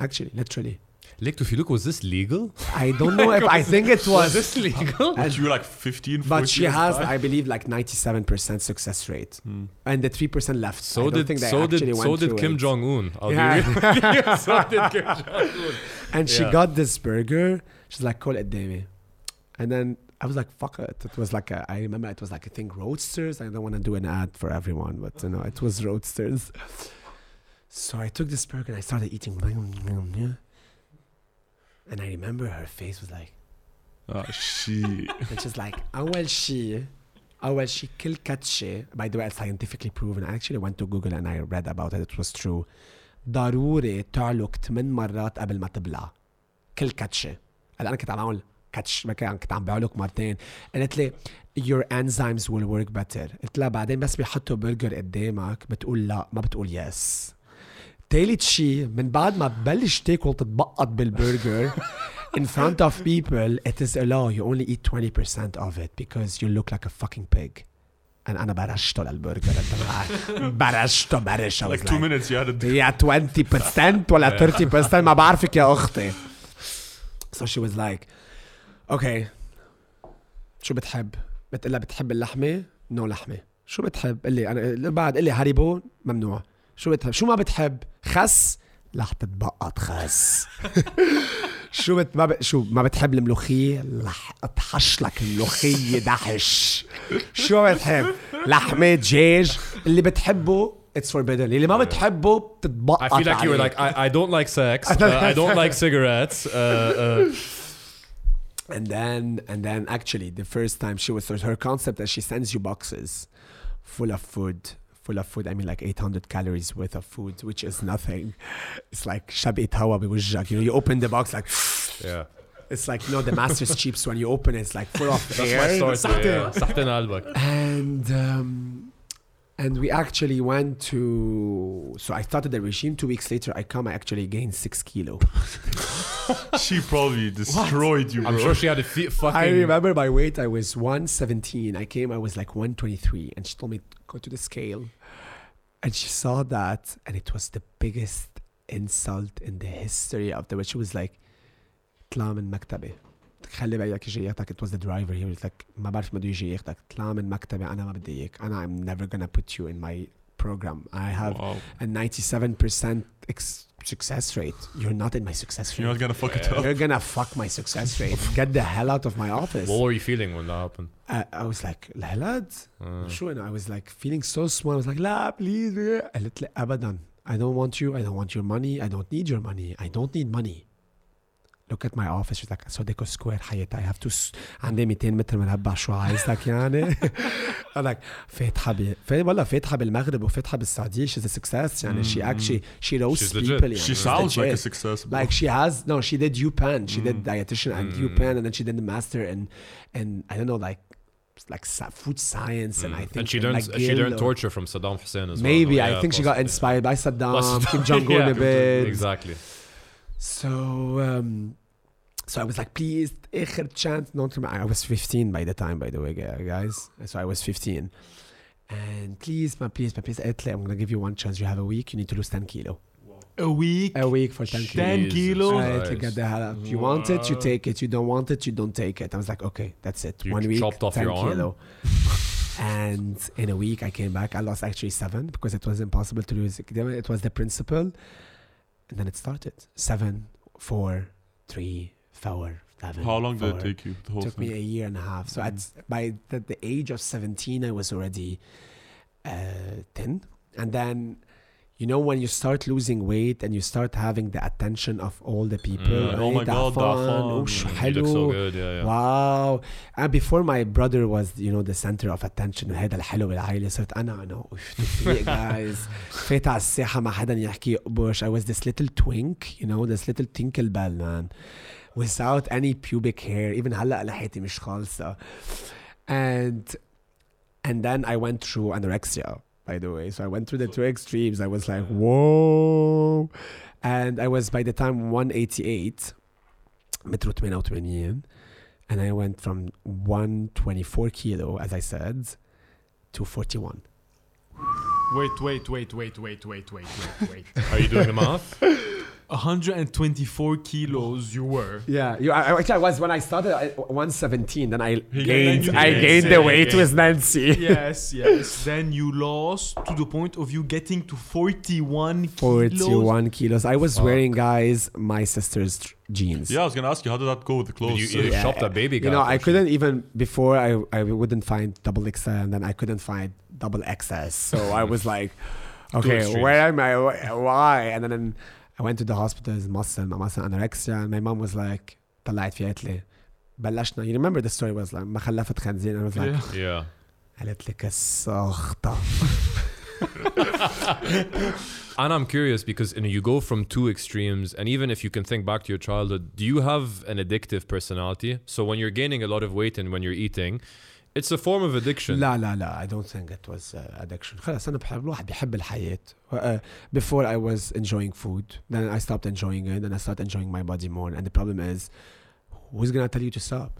[SPEAKER 2] Actually, literally.
[SPEAKER 3] Like to Tufiluk, was this legal?
[SPEAKER 2] I don't know if I think it was.
[SPEAKER 3] was this legal?
[SPEAKER 1] And you were like 15,
[SPEAKER 2] But she has, I believe, like 97% success rate. Hmm. And the 3% left.
[SPEAKER 3] So did, so did, so did Kim Jong Un.
[SPEAKER 2] Yeah.
[SPEAKER 3] so did Kim Jong Un.
[SPEAKER 2] And
[SPEAKER 3] yeah.
[SPEAKER 2] she got this burger. She's like, call it Demi. And then I was like, fuck it. It was like, a, I remember it was like, I think Roadsters. I don't want to do an ad for everyone, but you know, it was Roadsters. So I took this burger and I started eating. And I remember her face was like,
[SPEAKER 1] Oh, shit.
[SPEAKER 2] and she's like, أول شيء أول شيء كل كاتشة by the way it's scientifically proven I actually went to Google and I read about it it was true ضروري تعلق 8 مرات قبل ما تبلع كل كاتشة هلا أنا كنت عم أعمل كاتش ما كان كنت عم بعلق مرتين قالت لي your enzymes will work better قلت لها بعدين بس بيحطوا برجر قدامك بتقول لا ما بتقول يس تالت شيء من بعد ما تبلش تاكل تتبقط بالبرجر in front of people it is a law you only eat 20% of it because you look like a fucking pig. And أنا برشته للبرجر أنت. برشته برش I was
[SPEAKER 1] Like two minutes, you had
[SPEAKER 2] يا 20% ولا 30% ما بعرفك يا أختي. So she was like okay شو بتحب؟ بتقلها بتحب اللحمة؟ نو لحمة. شو بتحب؟ قل لي أنا بعد قل لي هاريبو ممنوع. شو بتحب شو ما بتحب خس رح تتبقط خس شو بت ما ب... شو ما بتحب الملوخيه رح اطحش لك الملوخيه دحش شو بتحب لحمه دجاج اللي بتحبه اتس فوربيدن اللي ما بتحبه بتتبقط
[SPEAKER 3] I feel like you were like, I, I don't like sex. uh, I don't like cigarettes. Uh, uh,
[SPEAKER 2] And then and then actually the first time she was her concept is she sends you boxes full of food full of food. I mean, like 800 calories worth of food, which is nothing. It's like shabi tawa biwujjak. You know, you open the box like.
[SPEAKER 3] Yeah.
[SPEAKER 2] It's like you know the Masters chips when you open it, it's like full of air.
[SPEAKER 3] That's my story. Yeah.
[SPEAKER 2] And um, and we actually went to so i started the regime. Two weeks later i come i actually gained six kilo.
[SPEAKER 1] She probably destroyed what? you bro.
[SPEAKER 3] i'm sure she had a fucking
[SPEAKER 2] i remember my weight i was 117 i came i was like 123 and she told me go to the scale. And she saw that and it was the biggest insult in the history of the which she was like tlam and maktabe. خلي بالك يجي ياخدك. It was the driver. He was like, ما بعرف بده يجي ياخدك. اطلع من مكتبي. أنا ما بدي إياك. أنا I'm never gonna put you in my program. I have
[SPEAKER 1] Wow.
[SPEAKER 2] a 97% ex- success rate. You're not in my success rate.
[SPEAKER 1] You're not gonna fuck it
[SPEAKER 3] Yeah.
[SPEAKER 1] up.
[SPEAKER 2] You're gonna fuck my success rate. Get the hell out of my office.
[SPEAKER 3] What were you feeling when that happened?
[SPEAKER 2] I, I was like, الهلاد
[SPEAKER 3] Uh,
[SPEAKER 2] شو أنا I was like feeling so small I was like لا please قالت لي أبدا I don't want you I don't want your money I don't need your money I don't need money look at my office she's like سوديكو سكوير حياتي I have to s- عندي 200 متر مربع شو عايزك يعني I'm like فاتحة ب فا- والله فاتحة بالمغرب وفاتحة بالسعودية she's a success يعني she actually she roasts
[SPEAKER 3] She's legit.
[SPEAKER 2] people يعني
[SPEAKER 1] She
[SPEAKER 2] She's
[SPEAKER 1] sounds like a
[SPEAKER 2] legit.
[SPEAKER 1] success. bro.
[SPEAKER 2] Like she has no, she did UPenn. She
[SPEAKER 3] Mm.
[SPEAKER 2] did dietitian at UPenn, and then she did the master in, in I don't know, like, like sa- food science, and I think
[SPEAKER 3] Mm. and she
[SPEAKER 2] in
[SPEAKER 3] learned she
[SPEAKER 2] McGill
[SPEAKER 3] learned
[SPEAKER 2] or-
[SPEAKER 3] torture from Saddam Hussein as well.
[SPEAKER 2] Maybe
[SPEAKER 3] no?
[SPEAKER 2] I
[SPEAKER 3] Yeah,
[SPEAKER 2] think she got
[SPEAKER 3] possibly.
[SPEAKER 2] inspired by Saddam,
[SPEAKER 3] Plus-
[SPEAKER 2] Kim Jong Un
[SPEAKER 3] Yeah,
[SPEAKER 2] a bit.
[SPEAKER 3] Exactly.
[SPEAKER 2] So, um, so I was like, please, آخر chance. Not to I was 15 by the time, by the way, gu- guys. So I was 15. And please, ma, please, ma, please, قالت لي, I'm gonna give you one chance. You have a week. You need to lose 10 kilo.
[SPEAKER 4] A week.
[SPEAKER 2] A week for 10 kilo.
[SPEAKER 4] 10
[SPEAKER 3] Jesus
[SPEAKER 4] kilos.
[SPEAKER 2] I had to
[SPEAKER 3] Christ.
[SPEAKER 2] get the hell out. You want it, you take it. You don't want it, you don't take it. I was like, okay, that's it.
[SPEAKER 3] You
[SPEAKER 2] One week,
[SPEAKER 3] chopped off
[SPEAKER 2] 10
[SPEAKER 3] your arm?
[SPEAKER 2] kilo. and in a week, I came back. I lost actually seven because it was impossible to lose. It was the principle. And then it started. Seven, four, three, four, seven.
[SPEAKER 1] How long did it take you? The whole
[SPEAKER 2] took
[SPEAKER 1] thing?
[SPEAKER 2] me a year and a half. So at by the, the age of 17, I was already uh, 10. And then, you know, when you start losing weight and you start having the attention of all the people.
[SPEAKER 3] Mm.
[SPEAKER 1] Oh my
[SPEAKER 2] "Hey,
[SPEAKER 1] God,
[SPEAKER 2] Dafan,
[SPEAKER 1] Dafan,
[SPEAKER 2] oh, شو
[SPEAKER 3] You look so
[SPEAKER 2] حلو."
[SPEAKER 3] good. Yeah, yeah.
[SPEAKER 2] Wow. And before my brother was, you know, the center of attention هذا الحلو بالعائلة صرت أنا أنا أوف تفريق guys فات على الساحة ما حدا يحكي قبش I was this little twink you know this little tinkle bell man without any pubic hair even هلا لحيتي مش خالصة and and then I went through anorexia by the way. So I went through the two extremes. I was like, whoa. And I was by the time 188, metro 88, and I went from 124 kilo, as I said, to 41.
[SPEAKER 4] Wait, wait, wait, wait, wait, wait, wait, wait, wait.
[SPEAKER 3] Are you doing the math?
[SPEAKER 4] 124 kilos you were.
[SPEAKER 2] Yeah, you, I, I- actually, I was when I started I, 117. Then I
[SPEAKER 1] He
[SPEAKER 2] gained,
[SPEAKER 1] gained-
[SPEAKER 2] I
[SPEAKER 1] you
[SPEAKER 2] gained the weight
[SPEAKER 4] gained.
[SPEAKER 2] with Nancy.
[SPEAKER 4] yes, yes. Then you lost to the point of you getting to 41 kilos.
[SPEAKER 2] 41 kilos. I was wearing, guys, my sister's jeans.
[SPEAKER 1] Yeah, I was gonna ask you, how did that go with the
[SPEAKER 3] Did
[SPEAKER 1] clothes?
[SPEAKER 3] you, you
[SPEAKER 2] Yeah.
[SPEAKER 3] shopped a baby
[SPEAKER 2] You know, I couldn't even before I I wouldn't find double XL and then I couldn't find double XS. So I was like, okay, where am I? Why? And then I went to the hospital muscle muscle anorexia and my mom was like طلعت فيها قالت لي بلشنا you remember the story was like ما خلفت خنزير I was like
[SPEAKER 4] Yeah.
[SPEAKER 3] Yeah.
[SPEAKER 2] قالت لك السخطة
[SPEAKER 3] And I'm curious because you, know, you go from two extremes, and even if you can think back to your childhood, do you have an addictive personality? So when you're gaining a lot of weight and when you're eating, it's a form of addiction.
[SPEAKER 2] لا لا لا I don't think it was uh, addiction خلاص أنا بحب الواحد بيحب الحياة uh, before I was enjoying food then I stopped enjoying it then I started enjoying my body more and the problem is who's gonna tell you to stop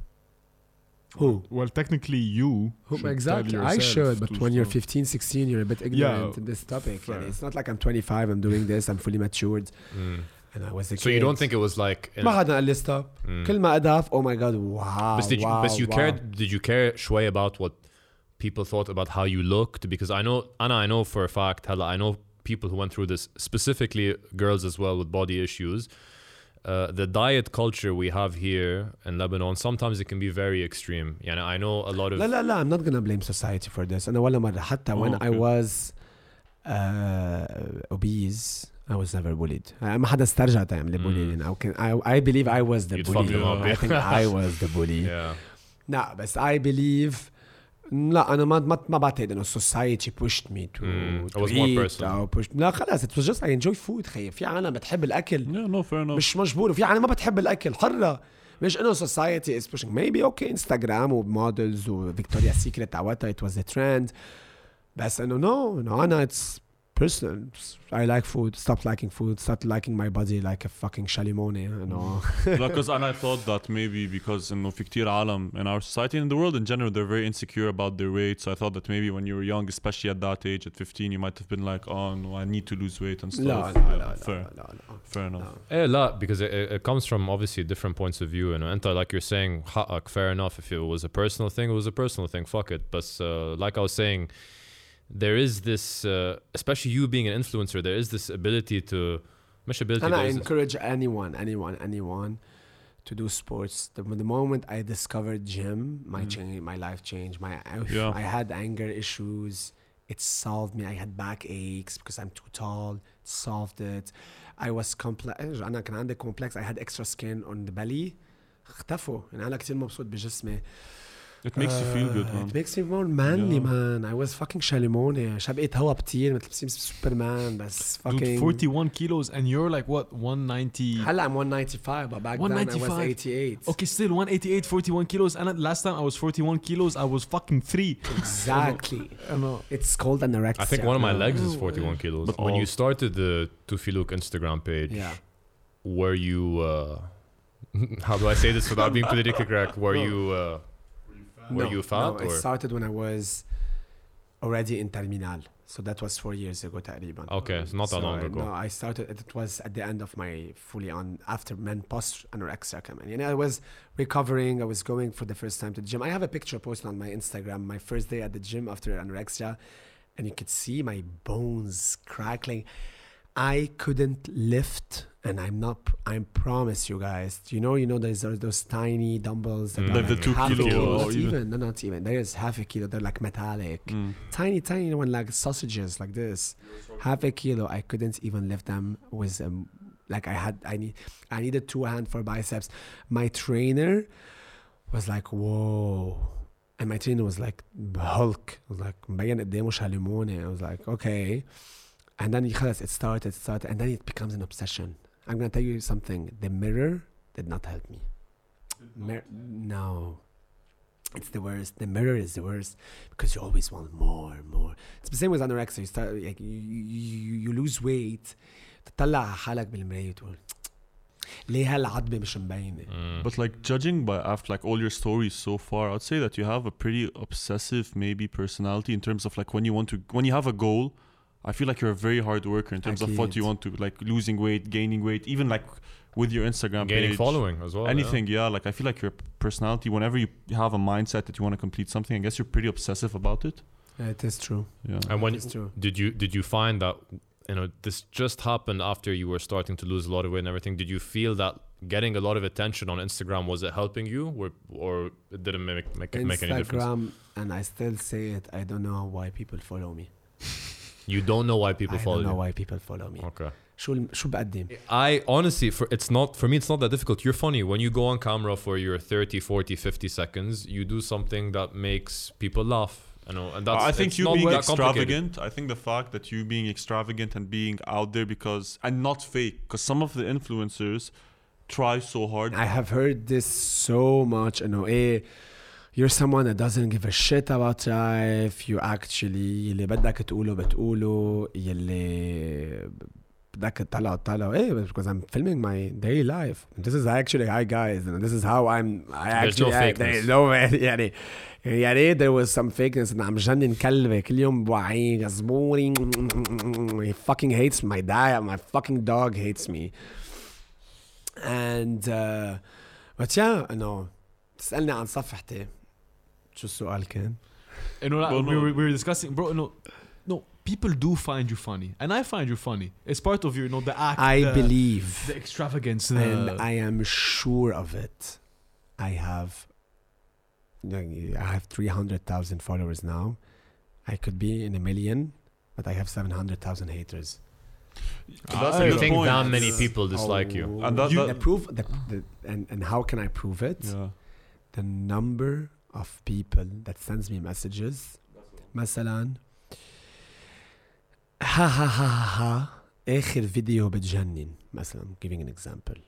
[SPEAKER 2] who
[SPEAKER 4] Well, technically, you.
[SPEAKER 2] Who,
[SPEAKER 4] should
[SPEAKER 2] exactly,
[SPEAKER 4] tell
[SPEAKER 2] I
[SPEAKER 4] yourself
[SPEAKER 2] should, but
[SPEAKER 4] to
[SPEAKER 2] when you're
[SPEAKER 4] stop.
[SPEAKER 2] 15, 16, you're a bit ignorant in this topic.
[SPEAKER 4] fair.
[SPEAKER 2] يعني it's not like I'm 25, I'm doing this, I'm fully matured,
[SPEAKER 3] Mm.
[SPEAKER 2] and I was a
[SPEAKER 3] So you
[SPEAKER 2] kid.
[SPEAKER 3] don't think it was like.
[SPEAKER 2] ما حدا قال لي stop.
[SPEAKER 3] Mm.
[SPEAKER 2] كل ما أضاف, oh my god, wow,
[SPEAKER 3] But did you,
[SPEAKER 2] wow,
[SPEAKER 3] but you
[SPEAKER 2] wow.
[SPEAKER 3] cared? Did you care شوي about what people thought about how you looked? Because I know, Anna, I know for a fact, Hella, I know people who went through this, specifically girls as well with body issues. Uh, the diet culture we have here in Lebanon, sometimes it can be very extreme. Yeah, I know a lot of.
[SPEAKER 2] لا لا لا I'm not gonna blame society for this أنا ولا مرة حتى
[SPEAKER 1] Oh,
[SPEAKER 2] when I
[SPEAKER 1] okay.
[SPEAKER 2] was uh, obese I was never bullied ما حدا استرجع تعمل bullying I, can, I, I believe I was the
[SPEAKER 3] You'd
[SPEAKER 2] bully I think I was the bully
[SPEAKER 3] Yeah.
[SPEAKER 2] لا بس I believe لا أنا ما ما ما بعتقد انه society pushed me to,
[SPEAKER 3] Mm,
[SPEAKER 2] to
[SPEAKER 3] it was more
[SPEAKER 2] eat
[SPEAKER 3] personal.
[SPEAKER 2] أو push لا خلاص it was just I enjoy food خيي في عالم بتحب الاكل
[SPEAKER 1] Yeah, no, fair enough.
[SPEAKER 2] مش مجبور وفي عالم ما بتحب الاكل حرة مش انه society is pushing maybe okay انستغرام ومودلز وفيكتوريا سيكريت عواتها it was a trend بس انه no no أنا it's personal I like food stopped liking food started liking my body like a fucking shalimone you know
[SPEAKER 1] because and I thought that maybe because انه في كتير عالم in our society and in the world in general they're very insecure about their weight so I thought that maybe when you were young especially at that age at 15 you might have been like oh no I need to lose weight and stuff
[SPEAKER 2] لا لا
[SPEAKER 1] Yeah,
[SPEAKER 2] لا
[SPEAKER 1] fair
[SPEAKER 2] لا لا
[SPEAKER 1] fair enough
[SPEAKER 3] Eh, لا because it, it- it comes from obviously different points of view. And انت like you're saying, حقك, fair enough. If it was a personal thing, it was a personal thing. Fuck it. But uh, like I was saying, there is this, uh, especially you being an influencer, there is this ability to, مش ability.
[SPEAKER 2] And I
[SPEAKER 3] there is this-
[SPEAKER 2] encourage anyone, anyone, anyone to do sports. The, the moment I discovered gym, my change, my life changed. My I,
[SPEAKER 1] Yeah.
[SPEAKER 2] I had anger issues. It solved me. I had back aches because I'm too tall. It solved it. I was complex. أنا كان عندي complex. I had extra skin on the belly. اختفوا. يعني أنا كتير مبسوط بجسمي.
[SPEAKER 1] it makes you feel good
[SPEAKER 2] Uh,
[SPEAKER 1] man
[SPEAKER 2] It makes me more manly,
[SPEAKER 1] Yeah.
[SPEAKER 2] man. I was fucking شاليموني. شبقت هوا بطير مثل بسيم سوبرمان بس
[SPEAKER 4] Dude,
[SPEAKER 2] fucking
[SPEAKER 4] 41 kilos and you're like what 190
[SPEAKER 2] هلا I'm 195 but back then I was
[SPEAKER 4] 195.
[SPEAKER 2] 88
[SPEAKER 4] okay still 188 41 kilos and last time I was 41 kilos I was fucking 3
[SPEAKER 2] exactly it's called anorexia
[SPEAKER 3] I think one of my
[SPEAKER 1] Yeah.
[SPEAKER 3] legs is 41 kilos.
[SPEAKER 1] But
[SPEAKER 3] when you
[SPEAKER 1] all-
[SPEAKER 3] started the Tufiluk Instagram page,
[SPEAKER 2] yeah
[SPEAKER 3] were you, uh, how do I say this without being politically correct? Were you, uh, were
[SPEAKER 2] no,
[SPEAKER 3] you fat
[SPEAKER 2] no, it
[SPEAKER 3] or?
[SPEAKER 2] started when I was already in terminal so that was four years ago تقريبا
[SPEAKER 3] Okay, it's not that
[SPEAKER 2] So,
[SPEAKER 3] long
[SPEAKER 2] uh,
[SPEAKER 3] ago.
[SPEAKER 2] No, I started. It was at the end of my fully on after men post anorexia coming. You know, I was recovering. I was going for the first time to the gym. I have a picture posted on my Instagram. My first day at the gym after anorexia, and you could see my bones crackling. I couldn't lift, and I'm not. I promise you guys. You know, you know, there's those, those tiny dumbbells that
[SPEAKER 3] Mm.
[SPEAKER 2] are
[SPEAKER 1] Like the two
[SPEAKER 2] half a
[SPEAKER 1] kilo
[SPEAKER 2] kilo.
[SPEAKER 1] or
[SPEAKER 2] Not
[SPEAKER 1] even-
[SPEAKER 2] even. No, not even. There's half a kilo. They're like metallic
[SPEAKER 1] Mm.
[SPEAKER 2] tiny, tiny one like sausages like this. Half a kilo. I couldn't even lift them with um, like I had. I need. I needed two hand for biceps. My trainer was like, whoa. And my trainer was like Hulk. I was like مبين قدامه شاليموني. I was like, okay. And then خلاص it started, it started, and then it becomes an obsession. I'm gonna tell you something. The mirror did not help me. Mir- no. It's the worst. The mirror is the worst because you always want more, more. It's the same with anorexia. You start like you, you, you lose weight. تطلع على حالك بالمراية وتقول ليه هالعظمة مش مبينة؟
[SPEAKER 3] Mm.
[SPEAKER 1] But like judging by after like all your stories so far, I'd say that you have a pretty obsessive maybe personality in terms of like when you want to when you have a goal, I feel like you're a very hard worker in terms of what you want to like losing weight, gaining weight, even like with your Instagram
[SPEAKER 3] gaining
[SPEAKER 1] page,
[SPEAKER 3] following as well.
[SPEAKER 1] Anything, yeah. yeah. Like I feel like your personality, whenever you have a mindset that you want to complete something, I guess you're pretty obsessive about it.
[SPEAKER 2] Yeah, it is true.
[SPEAKER 1] Yeah.
[SPEAKER 3] And when
[SPEAKER 2] it's true.
[SPEAKER 3] did you did you find that you know this just happened after you were starting to lose a lot of weight and everything? Did you feel that getting a lot of attention on Instagram was it helping you or or it didn't make make, make any difference?
[SPEAKER 2] Instagram and I still say it. I don't know why people follow me.
[SPEAKER 3] You don't know why people
[SPEAKER 2] I
[SPEAKER 3] follow
[SPEAKER 2] don't know
[SPEAKER 3] you.
[SPEAKER 2] why people follow me.
[SPEAKER 3] Okay.
[SPEAKER 2] شو الم- شو بقدم؟
[SPEAKER 3] I honestly, for it's not for me. It's not that difficult. You're funny when you go on camera for your 30, 40, 50 seconds. You do something that makes people laugh. You know, and that's.
[SPEAKER 1] I think
[SPEAKER 3] it's
[SPEAKER 1] you
[SPEAKER 3] not
[SPEAKER 1] being
[SPEAKER 3] that complicated.
[SPEAKER 1] extravagant. I think the fact that you being extravagant and being out there because and not fake, because some of the influencers try so hard.
[SPEAKER 2] I have heard this so much انه ايه you're someone that doesn't give a shit about life you actually يلي بدك تقوله بتقوله يلي بدك تطلع تطلع ايه because I'm filming my daily life this is actually hi guys and this is how I'm I
[SPEAKER 3] There's no
[SPEAKER 2] actually I, there is
[SPEAKER 3] fakeness.
[SPEAKER 2] no يعني يا ريت there was some fakeness انه عم جنن كلبه كل يوم بوعيه غزبوري he fucking hates my dad my fucking dog hates me and uh, but yeah انه تسألني عن صفحتي شو السؤال كان؟
[SPEAKER 4] You know, like,
[SPEAKER 1] Bro,
[SPEAKER 4] we,
[SPEAKER 1] no.
[SPEAKER 4] were, we were discussing, bro. No, no, people do find you funny, and I find you funny. It's part of your, you know, the act.
[SPEAKER 2] I
[SPEAKER 4] the,
[SPEAKER 2] believe
[SPEAKER 4] the extravagance. The,
[SPEAKER 2] and I am sure of it. I have I have 300,000 followers now. I could be in a million, but I have 700,000 haters.
[SPEAKER 1] That's
[SPEAKER 3] I
[SPEAKER 1] a good
[SPEAKER 3] think
[SPEAKER 1] point.
[SPEAKER 3] that many people dislike you.
[SPEAKER 2] Oh,
[SPEAKER 1] And that-
[SPEAKER 2] you-
[SPEAKER 1] that-
[SPEAKER 2] the proof, the, the, and, and how can I prove it?
[SPEAKER 1] Yeah.
[SPEAKER 2] the number of people that sends me messages. مثلا ها ها ها ها ها آخر فيديو بتجنن. مثلا giving an example.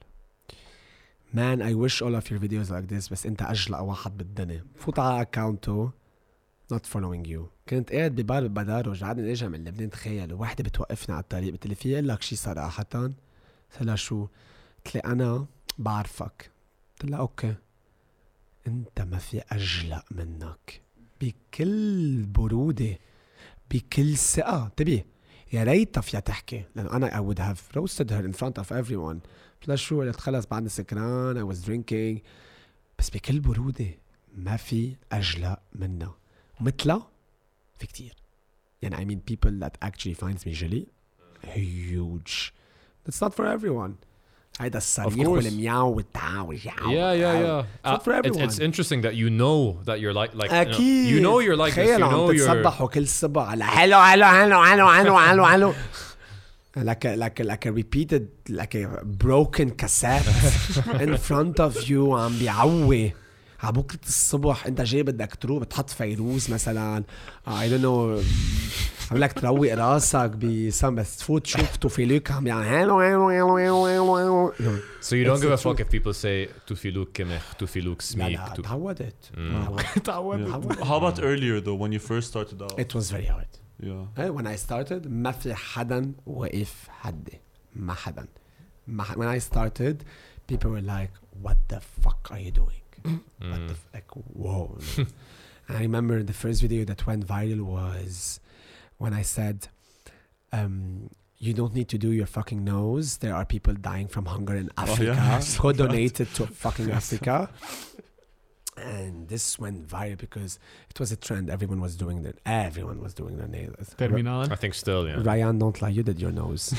[SPEAKER 2] Man I wish all of your videos like this بس أنت اجلق واحد بالدنيا. فوت على اكاونته not following you. كنت قاعد ببال بدارج قعدنا نرجع من لبنان تخيل وحدة بتوقفني على الطريق قلت لي في أقول لك شيء صراحة؟ قلت لها شو؟ قلت لي أنا بعرفك. قلت لها أوكي. أنت ما في اجلق منك. بكل برودة بكل ثقة. انتبه يا ريتها فيها تحكي. لأنه أنا I would have roasted her in front of everyone. لها شو قلت خلص بعدني سكران I was drinking. بس بكل برودة ما في اجلق منها. ومثلها في كتير. يعني I mean people that actually finds me jelly huge. That's not for everyone. هيدا الصريخ
[SPEAKER 3] course.
[SPEAKER 2] والمياو والتعاو
[SPEAKER 3] Yeah, yeah, yeah.
[SPEAKER 2] not for
[SPEAKER 3] Uh, it's, it's
[SPEAKER 2] everyone.
[SPEAKER 3] interesting that you know that you're like like you know,
[SPEAKER 2] اكيد
[SPEAKER 3] you know you're like this.
[SPEAKER 2] تخيل
[SPEAKER 3] You
[SPEAKER 2] عم
[SPEAKER 3] know you're
[SPEAKER 2] تتصبحوا كل صبح على هلو هلو هلو هلو هلو هلو هلو like a, like a, like a repeated like a broken cassette in front of you عم بيعوي على بكرة الصبح انت جاي بدك تروح بتحط فيروز مثلا I don't know عم لك تروق راسك بسم بس تفوت تشوف توفيلوك عم يعمل هلو هلو هلو هلو هلو هلو
[SPEAKER 3] So you don't
[SPEAKER 2] It's
[SPEAKER 3] give a
[SPEAKER 2] the
[SPEAKER 3] fuck
[SPEAKER 2] truth.
[SPEAKER 3] if people say tufiluk kemech, tufiluk
[SPEAKER 2] لا
[SPEAKER 3] smik.
[SPEAKER 2] لا
[SPEAKER 3] tu-
[SPEAKER 2] تعودت
[SPEAKER 3] Mm.
[SPEAKER 2] تعودت.
[SPEAKER 1] Yeah. How about earlier though, when you first started out?
[SPEAKER 2] It was very hard
[SPEAKER 1] yeah.
[SPEAKER 2] Hey, when I started ما في حدا وقف حدي ما حدا ما ح- when I started people were like what the fuck are you doing what
[SPEAKER 3] Mm.
[SPEAKER 2] the f- like whoa I remember the first video that went viral was when I said um you don't need to do your fucking nose there are people dying from hunger in Africa
[SPEAKER 1] yeah.
[SPEAKER 2] go donate it to fucking Africa and this went viral because it was a trend everyone was doing their everyone was doing their nails
[SPEAKER 4] Terminal.
[SPEAKER 3] I think still, yeah.
[SPEAKER 2] Ryan, don't lie. You did your nose.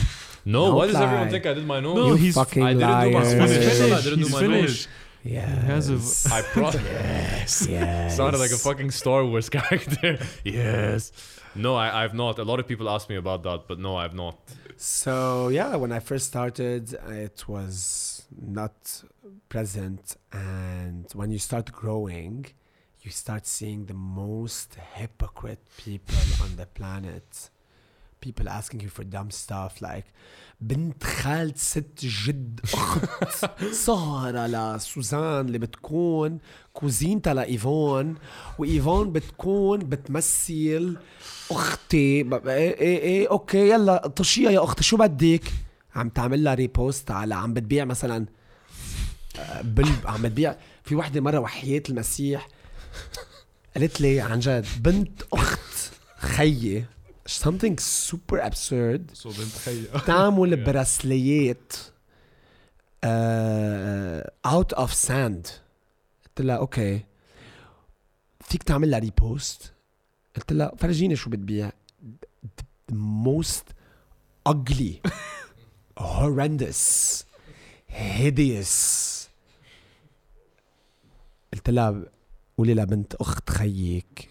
[SPEAKER 3] No,
[SPEAKER 2] Don't
[SPEAKER 3] why does everyone think I did my nose?
[SPEAKER 4] No,
[SPEAKER 2] you
[SPEAKER 4] he's-
[SPEAKER 2] fucking
[SPEAKER 3] I didn't do my
[SPEAKER 2] liar.
[SPEAKER 3] nose.
[SPEAKER 4] He's
[SPEAKER 3] I
[SPEAKER 4] finished.
[SPEAKER 3] didn't do
[SPEAKER 4] He's
[SPEAKER 3] my
[SPEAKER 4] finished.
[SPEAKER 2] Yes.
[SPEAKER 4] He has a-
[SPEAKER 3] I pro-
[SPEAKER 2] yes. yes.
[SPEAKER 3] sounded like a fucking Star Wars character. yes. No, I, I've not. A lot of people ask me about that, but no, I've not.
[SPEAKER 2] So yeah, when I first started, it was not present, and when you start growing, you start seeing the most hypocrite people on the planet. People asking you for dumb stuff like بنت خالة ست جد أخت. سهرة لسوزان اللي بتكون كوزينتها لإيفون وإيفون بتكون بتمثل ب- إيه إيه إيه أوكي يلا طشيها يا أختي. شو بدك؟ عم تعمل لها ريبوست على عم بتبيع مثلا آه، بل عم بتبيع. في وحدة مرة وحياة المسيح قالت لي عن جد بنت أخت خيي. Something super absurd. تعمل براسليات uh, out of sand. قلت لها أوكي فيك تعمل لها ريبوست قلت لها فرجيني شو بتبيع the most ugly horrendous hideous. قلت لها قولي لبنت اخت خيك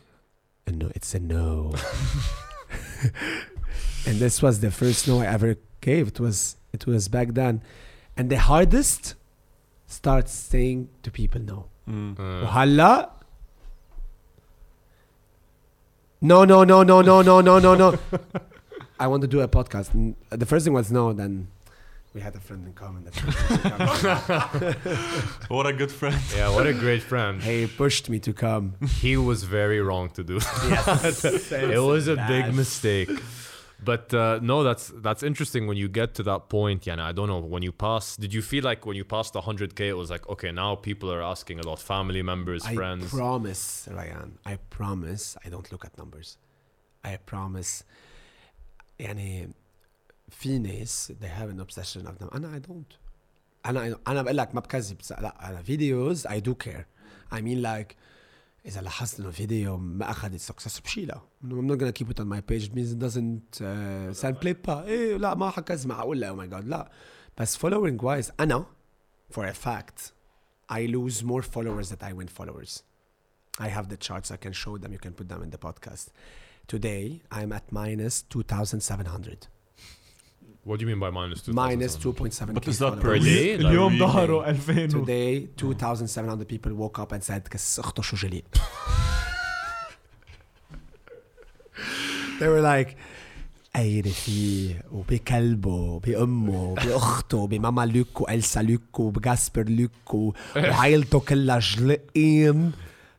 [SPEAKER 2] انه a no. and this was the first no I ever gave. It was it was back then, and the hardest starts saying to people no.
[SPEAKER 1] Mm.
[SPEAKER 3] Uh,
[SPEAKER 2] وهلا no no no no no no no no no. I want to do a podcast. And The first thing was no. Then we had a friend in common. That
[SPEAKER 1] what a good friend.
[SPEAKER 3] Yeah, what a great friend.
[SPEAKER 2] He pushed me to come.
[SPEAKER 3] He was very wrong to do. Yes, it was a big mistake. But uh, no, that's that's interesting. When you get to that point, Yana, I don't know. When you pass, did you feel like when you passed the 100k, it was like, okay, now people are asking a lot, family members,
[SPEAKER 2] I
[SPEAKER 3] friends.
[SPEAKER 2] I promise, Ryan. I promise. I don't look at numbers. I promise. Yani, في ناس they have an obsession of them. أنا I don't. أنا أنا بقول لك ما بكذب لا أنا videos I do care. I mean like إذا لاحظت إنه فيديو ما أخذت success بشيلها. I'm not gonna keep it on my page. It means it doesn't uh, ça ne plaît pas. إيه لا ما حكذب معقول لا oh my god لا. بس following wise أنا for a fact I lose more followers than I win followers. I have the charts. I can show them. You can put them in the podcast. Today, I'm at minus 2,700.
[SPEAKER 3] What do you mean by minus two?
[SPEAKER 2] Minus 2.7
[SPEAKER 1] But
[SPEAKER 2] K
[SPEAKER 1] is that per
[SPEAKER 2] followers.
[SPEAKER 1] day? Like
[SPEAKER 4] اليوم
[SPEAKER 1] weekly?
[SPEAKER 4] ظهروا 2000 و-
[SPEAKER 2] Today, 2,700 people woke up and said, كس اخته شو جليل. They were like, قايرة فيه وبكلبه وبأمه وبأخته وبماما لوك وإلسا لوك وبجاسبر لوك و- وعائلته كلها جلقين.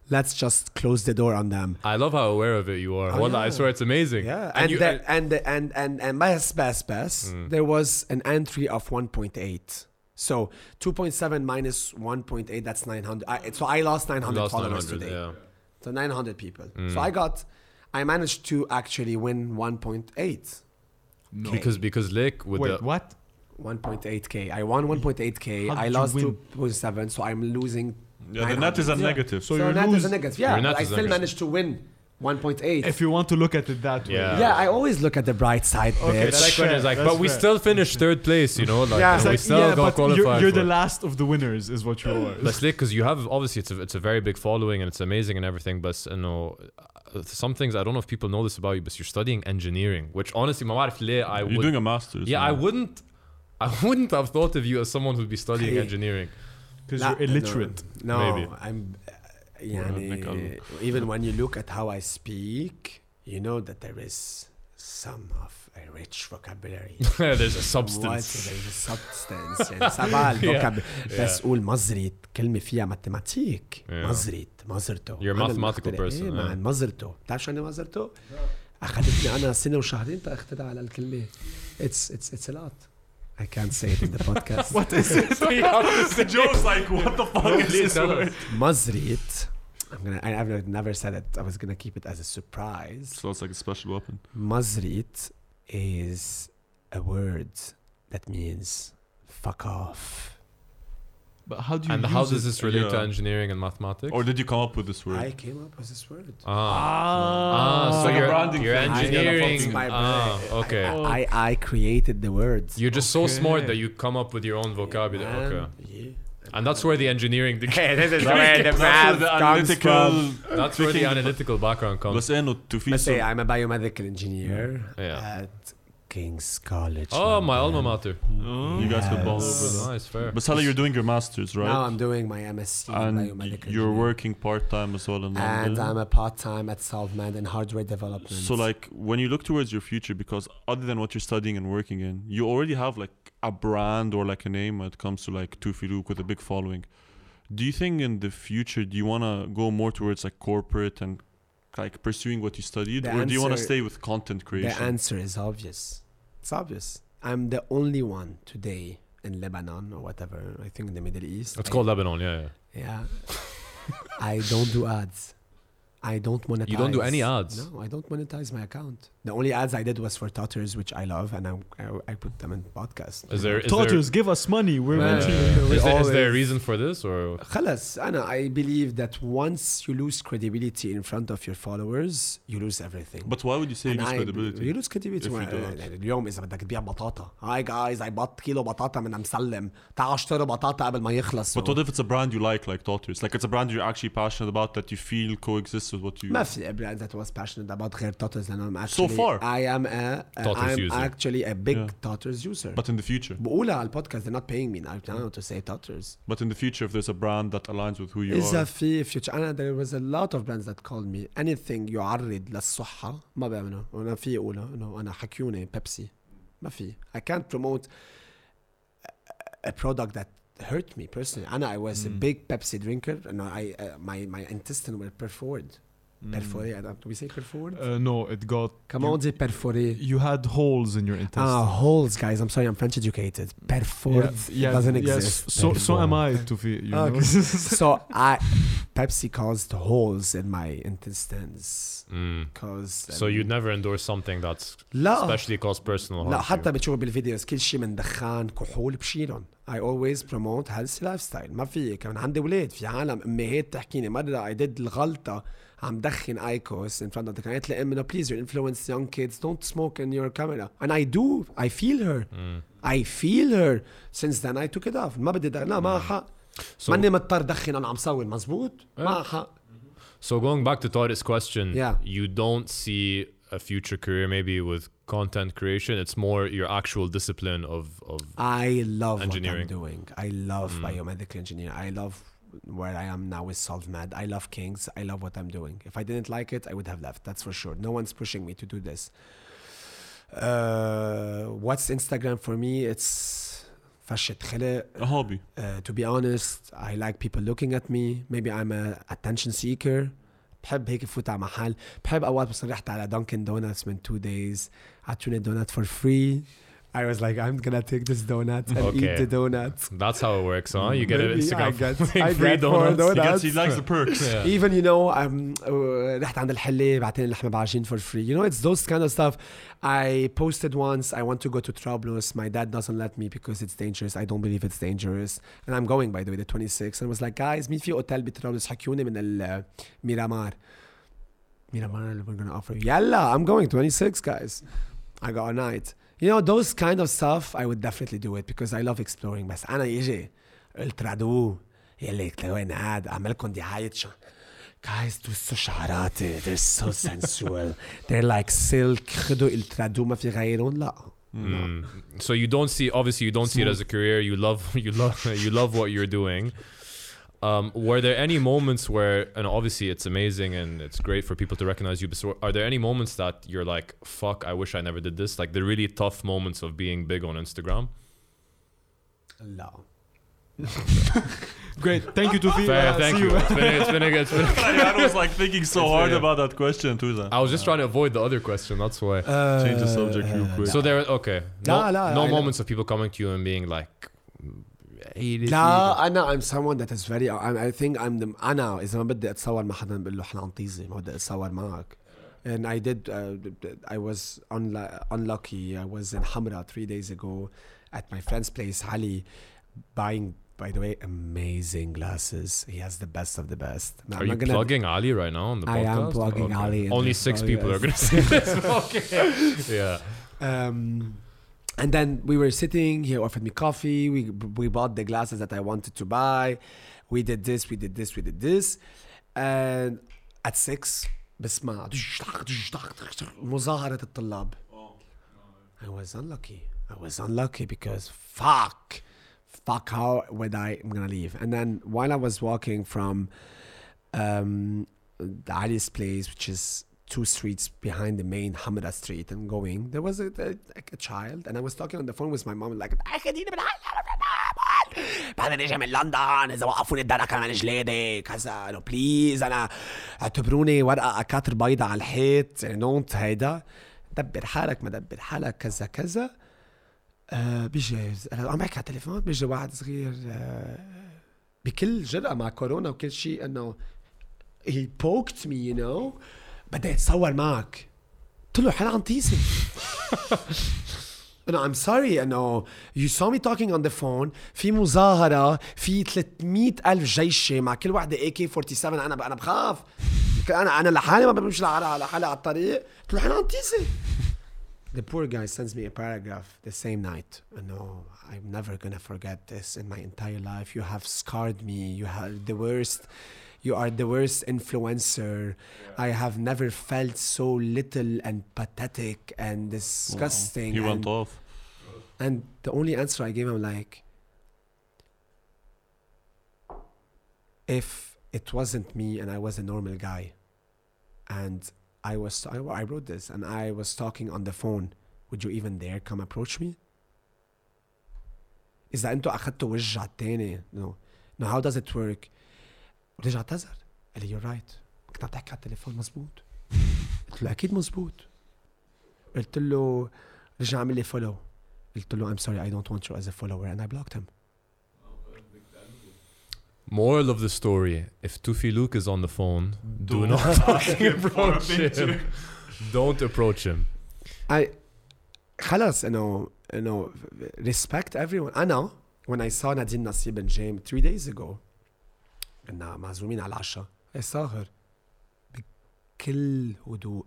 [SPEAKER 2] Let's just close the door on them.
[SPEAKER 3] I love how aware of it you are.
[SPEAKER 2] Oh,
[SPEAKER 3] Wallah, I swear it's amazing.
[SPEAKER 2] Yeah,
[SPEAKER 3] and,
[SPEAKER 2] and
[SPEAKER 3] you,
[SPEAKER 2] the, and the, and and and best best best. There was an entry of 1.8. So 2.7 minus 1.8, that's 900. I, so I lost 900
[SPEAKER 3] lost
[SPEAKER 2] followers
[SPEAKER 3] 900,
[SPEAKER 2] today.
[SPEAKER 3] yeah.
[SPEAKER 2] So 900 people. Hmm. So I got, I managed to actually win 1.8.
[SPEAKER 4] No.
[SPEAKER 3] Because because Lake with
[SPEAKER 4] Wait,
[SPEAKER 3] the
[SPEAKER 2] 1.8k. I won 1.8k.
[SPEAKER 4] How
[SPEAKER 2] I
[SPEAKER 4] did you
[SPEAKER 2] lost 2.7, so I'm losing.
[SPEAKER 1] Yeah, the net is a
[SPEAKER 2] 900. Yeah.
[SPEAKER 1] negative.
[SPEAKER 4] So
[SPEAKER 2] So,
[SPEAKER 4] you
[SPEAKER 2] net
[SPEAKER 4] lose-
[SPEAKER 2] is a negative. Yeah,
[SPEAKER 3] Your net
[SPEAKER 2] but I
[SPEAKER 3] is
[SPEAKER 2] still
[SPEAKER 3] negative.
[SPEAKER 2] managed to win 1.8.
[SPEAKER 4] if you want to look at it that way.
[SPEAKER 3] Yeah.
[SPEAKER 2] yeah, I always look at the bright side,
[SPEAKER 4] Okay,
[SPEAKER 2] bitch.
[SPEAKER 3] the second
[SPEAKER 4] fair,
[SPEAKER 3] is like,
[SPEAKER 4] that's
[SPEAKER 3] but we
[SPEAKER 4] fair.
[SPEAKER 3] still finished third place, you know, like
[SPEAKER 2] Yeah.
[SPEAKER 3] you
[SPEAKER 2] It's
[SPEAKER 3] know, we
[SPEAKER 4] Like,
[SPEAKER 3] still
[SPEAKER 4] yeah,
[SPEAKER 3] got
[SPEAKER 4] but
[SPEAKER 3] qualified.
[SPEAKER 4] you're, you're
[SPEAKER 3] for
[SPEAKER 4] the
[SPEAKER 3] it.
[SPEAKER 4] last of the winners, is what you are.
[SPEAKER 3] But Slick, because you have obviously it's a, it's a very big following and it's amazing and everything. But you know, uh, some things I don't know if people know this about you, but you're studying engineering, which honestly, ما بعرف ليه I
[SPEAKER 1] You're
[SPEAKER 3] would.
[SPEAKER 1] doing a master's.
[SPEAKER 3] yeah, I
[SPEAKER 1] now.
[SPEAKER 3] wouldn't. I wouldn't have thought of you as someone who'd be studying
[SPEAKER 2] Hey.
[SPEAKER 3] engineering.
[SPEAKER 4] Because you're illiterate.
[SPEAKER 2] No,
[SPEAKER 3] Maybe.
[SPEAKER 2] I'm يعني even when you look at how I speak, you know that there is some of a rich vocabulary.
[SPEAKER 3] There's a
[SPEAKER 2] What?
[SPEAKER 3] substance.
[SPEAKER 2] There is a substance يعني سبع الفوكاب بس قول مزريت كلمة فيها ماتيماتيك. مزريت مزرته
[SPEAKER 3] You're a mathematical person,
[SPEAKER 2] إيه
[SPEAKER 3] yeah.
[SPEAKER 2] مان مزرته بتعرف شو يعني مزرته؟ أخذتني أنا سنة وشهرين تأخترع على الكلمة It's it's it's a lot I can't say it in the podcast.
[SPEAKER 4] what is it? joke?
[SPEAKER 1] Joe's like, what the fuck is this?
[SPEAKER 2] Mazrit. I'm gonna. I, I've never said it. I was gonna keep it as a surprise.
[SPEAKER 1] So it's like a special weapon.
[SPEAKER 2] Mazrit is a word that means fuck off.
[SPEAKER 4] But how do you
[SPEAKER 3] And
[SPEAKER 4] use
[SPEAKER 3] how
[SPEAKER 4] it?
[SPEAKER 3] does this relate to
[SPEAKER 1] Yeah.
[SPEAKER 3] engineering and mathematics?
[SPEAKER 1] Or did you come up with this word?
[SPEAKER 2] I came up with this word.
[SPEAKER 3] ah,
[SPEAKER 4] Ah.
[SPEAKER 3] ah,
[SPEAKER 1] It's
[SPEAKER 3] so
[SPEAKER 1] like a
[SPEAKER 3] you're,
[SPEAKER 1] branding
[SPEAKER 3] you're
[SPEAKER 1] thing.
[SPEAKER 3] engineering.
[SPEAKER 2] It's my
[SPEAKER 3] Ah,
[SPEAKER 2] brain.
[SPEAKER 3] okay.
[SPEAKER 2] I, I, I created the words.
[SPEAKER 3] You're just so smart
[SPEAKER 4] Okay.
[SPEAKER 3] that you come up with your own vocabulary.
[SPEAKER 2] Man,
[SPEAKER 3] Okay.
[SPEAKER 2] yeah.
[SPEAKER 3] And that's where the engineering degree.
[SPEAKER 2] this is
[SPEAKER 3] where
[SPEAKER 2] the
[SPEAKER 1] That's where the analytical.
[SPEAKER 3] that's where the analytical background comes.
[SPEAKER 1] بس انه to feel
[SPEAKER 2] Let's say
[SPEAKER 1] so
[SPEAKER 2] I'm a biomedical engineer
[SPEAKER 3] Yeah.
[SPEAKER 2] at King's College.
[SPEAKER 3] Oh, my alma mater.
[SPEAKER 1] you guys could ball over that.
[SPEAKER 3] Nice, fair.
[SPEAKER 1] But Salah, you're doing your masters, right?
[SPEAKER 2] Now I'm doing my MSc in
[SPEAKER 1] and
[SPEAKER 2] biomedical
[SPEAKER 1] you're
[SPEAKER 2] engineering.
[SPEAKER 1] working part time as well in
[SPEAKER 2] And I'm a part time at Solvmed in hardware development.
[SPEAKER 1] So like when you look towards your future, because other than what you're studying and working in, you already have like a brand or like a name when it comes to like Tufiluk with a big following. Do you think in the future do you wanna go more towards like corporate and like pursuing what you studied,
[SPEAKER 2] The
[SPEAKER 1] or do you wanna stay with content creation?
[SPEAKER 2] The answer is obvious. It's obvious. I'm the only one today in Lebanon or whatever. I think in the Middle East.
[SPEAKER 3] It's
[SPEAKER 2] I-
[SPEAKER 3] called Lebanon, yeah, yeah.
[SPEAKER 2] Yeah. I don't do ads. I don't monetize.
[SPEAKER 3] You don't do any ads.
[SPEAKER 2] No, I don't monetize my account. The only ads I did was for Toters, which I love, and I, I, I put them in podcast.
[SPEAKER 3] Is there is
[SPEAKER 4] Toters? There, give us money. We're
[SPEAKER 3] yeah.
[SPEAKER 2] Yeah.
[SPEAKER 3] Is, there, is there a reason for this or?
[SPEAKER 2] خلاص, أنا I believe that once you lose credibility in front of your followers, you lose everything.
[SPEAKER 1] But why would you say credibility?
[SPEAKER 2] you lose credibility
[SPEAKER 1] credibility? You
[SPEAKER 2] lose
[SPEAKER 1] eh,
[SPEAKER 2] credibility. اليوم إذا بدك hi guys, I bought kilo batata and I'm selling. batata يخلص.
[SPEAKER 1] But what if it's a brand you like, like Toters? Like it's a brand you're actually passionate about that you feel coexists is what you.
[SPEAKER 2] Mostly a brand that was passionate about her Toters, and I'm actually.
[SPEAKER 1] So far.
[SPEAKER 2] I am a.
[SPEAKER 3] Eh, a
[SPEAKER 2] I'm
[SPEAKER 3] user.
[SPEAKER 2] actually a big
[SPEAKER 1] yeah.
[SPEAKER 2] Toters user.
[SPEAKER 1] But in the future.
[SPEAKER 2] ula على podcast they're not paying me now, to say Toters.
[SPEAKER 1] But in the future, if there's a brand that aligns with who you
[SPEAKER 2] is
[SPEAKER 1] are.
[SPEAKER 2] fee future. أنا uh, there was a lot of brands that called me anything you are ما بعمله. أنا في أقوله إنه أنا حكيوني Pepsi, ما I can't promote a product that hurt me personally. Anna, I was mm. a hmm. big Pepsi drinker, and I uh, my my intestine were perforated. perforé I don't- do we say perfored
[SPEAKER 4] Uh, no, it got.
[SPEAKER 2] Comment on dit perforé
[SPEAKER 4] You had holes in your intestine.
[SPEAKER 2] Ah, holes, guys. I'm sorry, I'm French educated. Perfored doesn't
[SPEAKER 4] yes.
[SPEAKER 2] exist.
[SPEAKER 4] So, so am I,
[SPEAKER 2] Perfored.
[SPEAKER 4] Tufi. You
[SPEAKER 2] Okay.
[SPEAKER 4] know?
[SPEAKER 2] so I, Pepsi caused holes in my intestines.
[SPEAKER 3] Mm.
[SPEAKER 2] Cause
[SPEAKER 3] So you'd never endorse something that's
[SPEAKER 2] لا
[SPEAKER 3] especially cause personal harm.
[SPEAKER 2] لا
[SPEAKER 3] to you.
[SPEAKER 2] حتى بتشوف بالفيديوز كل شيء من دخان كحول بشيلهم I always promote healthy lifestyle ما في كمان عندي ولاد في عالم امهات تحكيني مرة I did الغلطة عم دخن ايكوس in front of the كانت لي امي no please you influence young kids don't smoke in your camera and I do I feel her
[SPEAKER 3] Mm.
[SPEAKER 2] I feel her since then I took it off ما بدي لا ما حق
[SPEAKER 3] So-
[SPEAKER 2] ماني مضطر دخن انا عم صور مزبوط ما
[SPEAKER 3] إيه.
[SPEAKER 2] حق
[SPEAKER 3] So going back to Tariq's question,
[SPEAKER 2] Yeah.
[SPEAKER 3] you don't see a future career maybe with content creation. It's more your actual discipline of of
[SPEAKER 2] I love
[SPEAKER 3] Engineering.
[SPEAKER 2] what I'm doing. I love biomedical engineering. I love where I am now with SolveMed. I love Kings. I love what I'm doing. If I didn't like it, I would have left. That's for sure. No one's pushing me to do this. Uh, what's Instagram for me? It's فشة خلق.
[SPEAKER 1] a hobby.
[SPEAKER 2] Uh, to be honest, I like people looking at me. Maybe I'm a attention seeker. بحب هيك فوت على محل بحب اوقات بصير رحت على دانكن دونتس من two days عطوني donut for free I was like I'm gonna take this donut and eat
[SPEAKER 3] Okay.
[SPEAKER 2] the donut
[SPEAKER 3] that's how it works, huh? You get an
[SPEAKER 2] Maybe
[SPEAKER 3] Instagram
[SPEAKER 2] I get,
[SPEAKER 3] thing,
[SPEAKER 2] I
[SPEAKER 3] free
[SPEAKER 2] get four
[SPEAKER 3] donuts.
[SPEAKER 1] He, gets, he
[SPEAKER 2] donuts.
[SPEAKER 1] likes the perks.
[SPEAKER 3] Yeah.
[SPEAKER 2] even you know um, uh, رحت عند الحلة بعتني لحمة بعجين for free you know it's those kind of stuff I posted once I want to go to Trablus my dad doesn't let me because it's dangerous I don't believe it's dangerous and I'm going by the way the 26 and I was like guys مين في اوتيل بترابلس حكيوني من الميرامار Miramar we're gonna offer you يلا I'm going 26 guys I got a night you know those kind of stuff I would definitely do it because I love exploring بس أنا يجي الترادو يلي وين قاعد أعمل لكم دعاية شا guys دوسوا شعراتي they're so sensual they're like silk خدوا الترادو ما في غيرهم لا
[SPEAKER 3] Mm. So you don't see obviously you don't see it as a career. You love you love you love what you're doing. Um, were there any moments where, and obviously it's amazing and it's great for people to recognize you, but so are there any moments that you're like, fuck, I wish I never did this? Like the really tough moments of being big on Instagram?
[SPEAKER 2] No.
[SPEAKER 4] Great. Thank you, Tufi.
[SPEAKER 3] Fair,
[SPEAKER 4] uh,
[SPEAKER 3] thank
[SPEAKER 4] you.
[SPEAKER 3] you. It's been, a good.
[SPEAKER 1] I was like thinking so
[SPEAKER 3] it's
[SPEAKER 1] hard
[SPEAKER 3] been,
[SPEAKER 1] about that question, Tuza.
[SPEAKER 3] I was just uh, trying to avoid the other question. That's why.
[SPEAKER 1] Uh, Change the subject real uh, quick.
[SPEAKER 3] So there, okay. No,
[SPEAKER 2] nah, nah,
[SPEAKER 3] no moments of people coming to you and being like, hey, this
[SPEAKER 2] لا انا I'm someone that is very I, I think I'm the انا اذا ما بدي اتصور مع حدا بقول له احنا عم طيزي ما بدي اتصور معك and I did uh, I was unlu- unlucky I was in Hamra three days ago at my friend's place Ali buying by the way amazing glasses he has the best of the best Now,
[SPEAKER 3] Are
[SPEAKER 2] I'm
[SPEAKER 3] you
[SPEAKER 2] not gonna-
[SPEAKER 3] plugging Ali right now on the
[SPEAKER 2] I
[SPEAKER 3] podcast?
[SPEAKER 2] am plugging
[SPEAKER 3] Okay.
[SPEAKER 2] Ali in
[SPEAKER 3] Only
[SPEAKER 2] this
[SPEAKER 3] six
[SPEAKER 2] podcast.
[SPEAKER 3] people are going to see this. okay. Yeah.
[SPEAKER 2] Um, and then we were sitting. He offered me coffee. We we bought the glasses that I wanted to buy. We did this. We did this. We did this. And at six, بسمع مظاهرة الطلاب. I was unlucky. I was unlucky because fuck, fuck. How would I? I'm gonna leave. And then while I was walking from um, the Ali's place, which is two streets behind the main Hamada Street, and going, there was a, a, like a child, and I was talking on the phone with my mom, like, "أخذيني من هاي- بعدين اجى من لندن اذا وقفوني الدرك من جليدي كذا انه بليز أنا اعتبروني ورقة اكاتر بيضة على الحيط دونت هيدا. دبر حالك ما دبر حالك كذا كذا. آه بيجي عم بحكي على التليفون بيجي واحد صغير آه بكل جرأة مع كورونا وكل شيء إنه he poked me you know. بدي اتصور معك قلت له حل عن طيسي انه I'm sorry انه you saw me talking on the phone في مظاهرة في 300 ألف جيشة مع كل وحدة AK-47 أنا أنا بخاف أنا أنا لحالي ما بمشي لحالي لحالي على الطريق قلت له حل عن طيسي The poor guy sends me a paragraph the same night. No, I'm never gonna forget this in my entire life. You have scarred me. You are the worst. You are the worst influencer. I have never felt so little and pathetic and disgusting.
[SPEAKER 1] He went
[SPEAKER 2] and,
[SPEAKER 1] off.
[SPEAKER 2] and the only answer I gave him like, if it wasn't me and I was a normal guy, and I was I, I wrote this and I was talking on the phone, would you even dare come approach me? إذا أنتوا أخدتوا وجه على التاني no no how does it work؟ ورجع اعتذر قال لي you're right كنت عم تحكي على التليفون مزبوط قلت له أكيد مزبوط قلت له رجع عمل لي فولو قلت له I'm sorry I don't want you as a follower and I blocked him
[SPEAKER 3] Moral of the story: If Tufi Luke is on the phone, do,
[SPEAKER 1] Do
[SPEAKER 3] not fucking approach him. Don't approach him.
[SPEAKER 2] I خلص انه انه respect everyone أنا when I saw نادين نصيب and جيم 3 days ago كنا معزومين على العشاء إيه ساهر بكل هدوء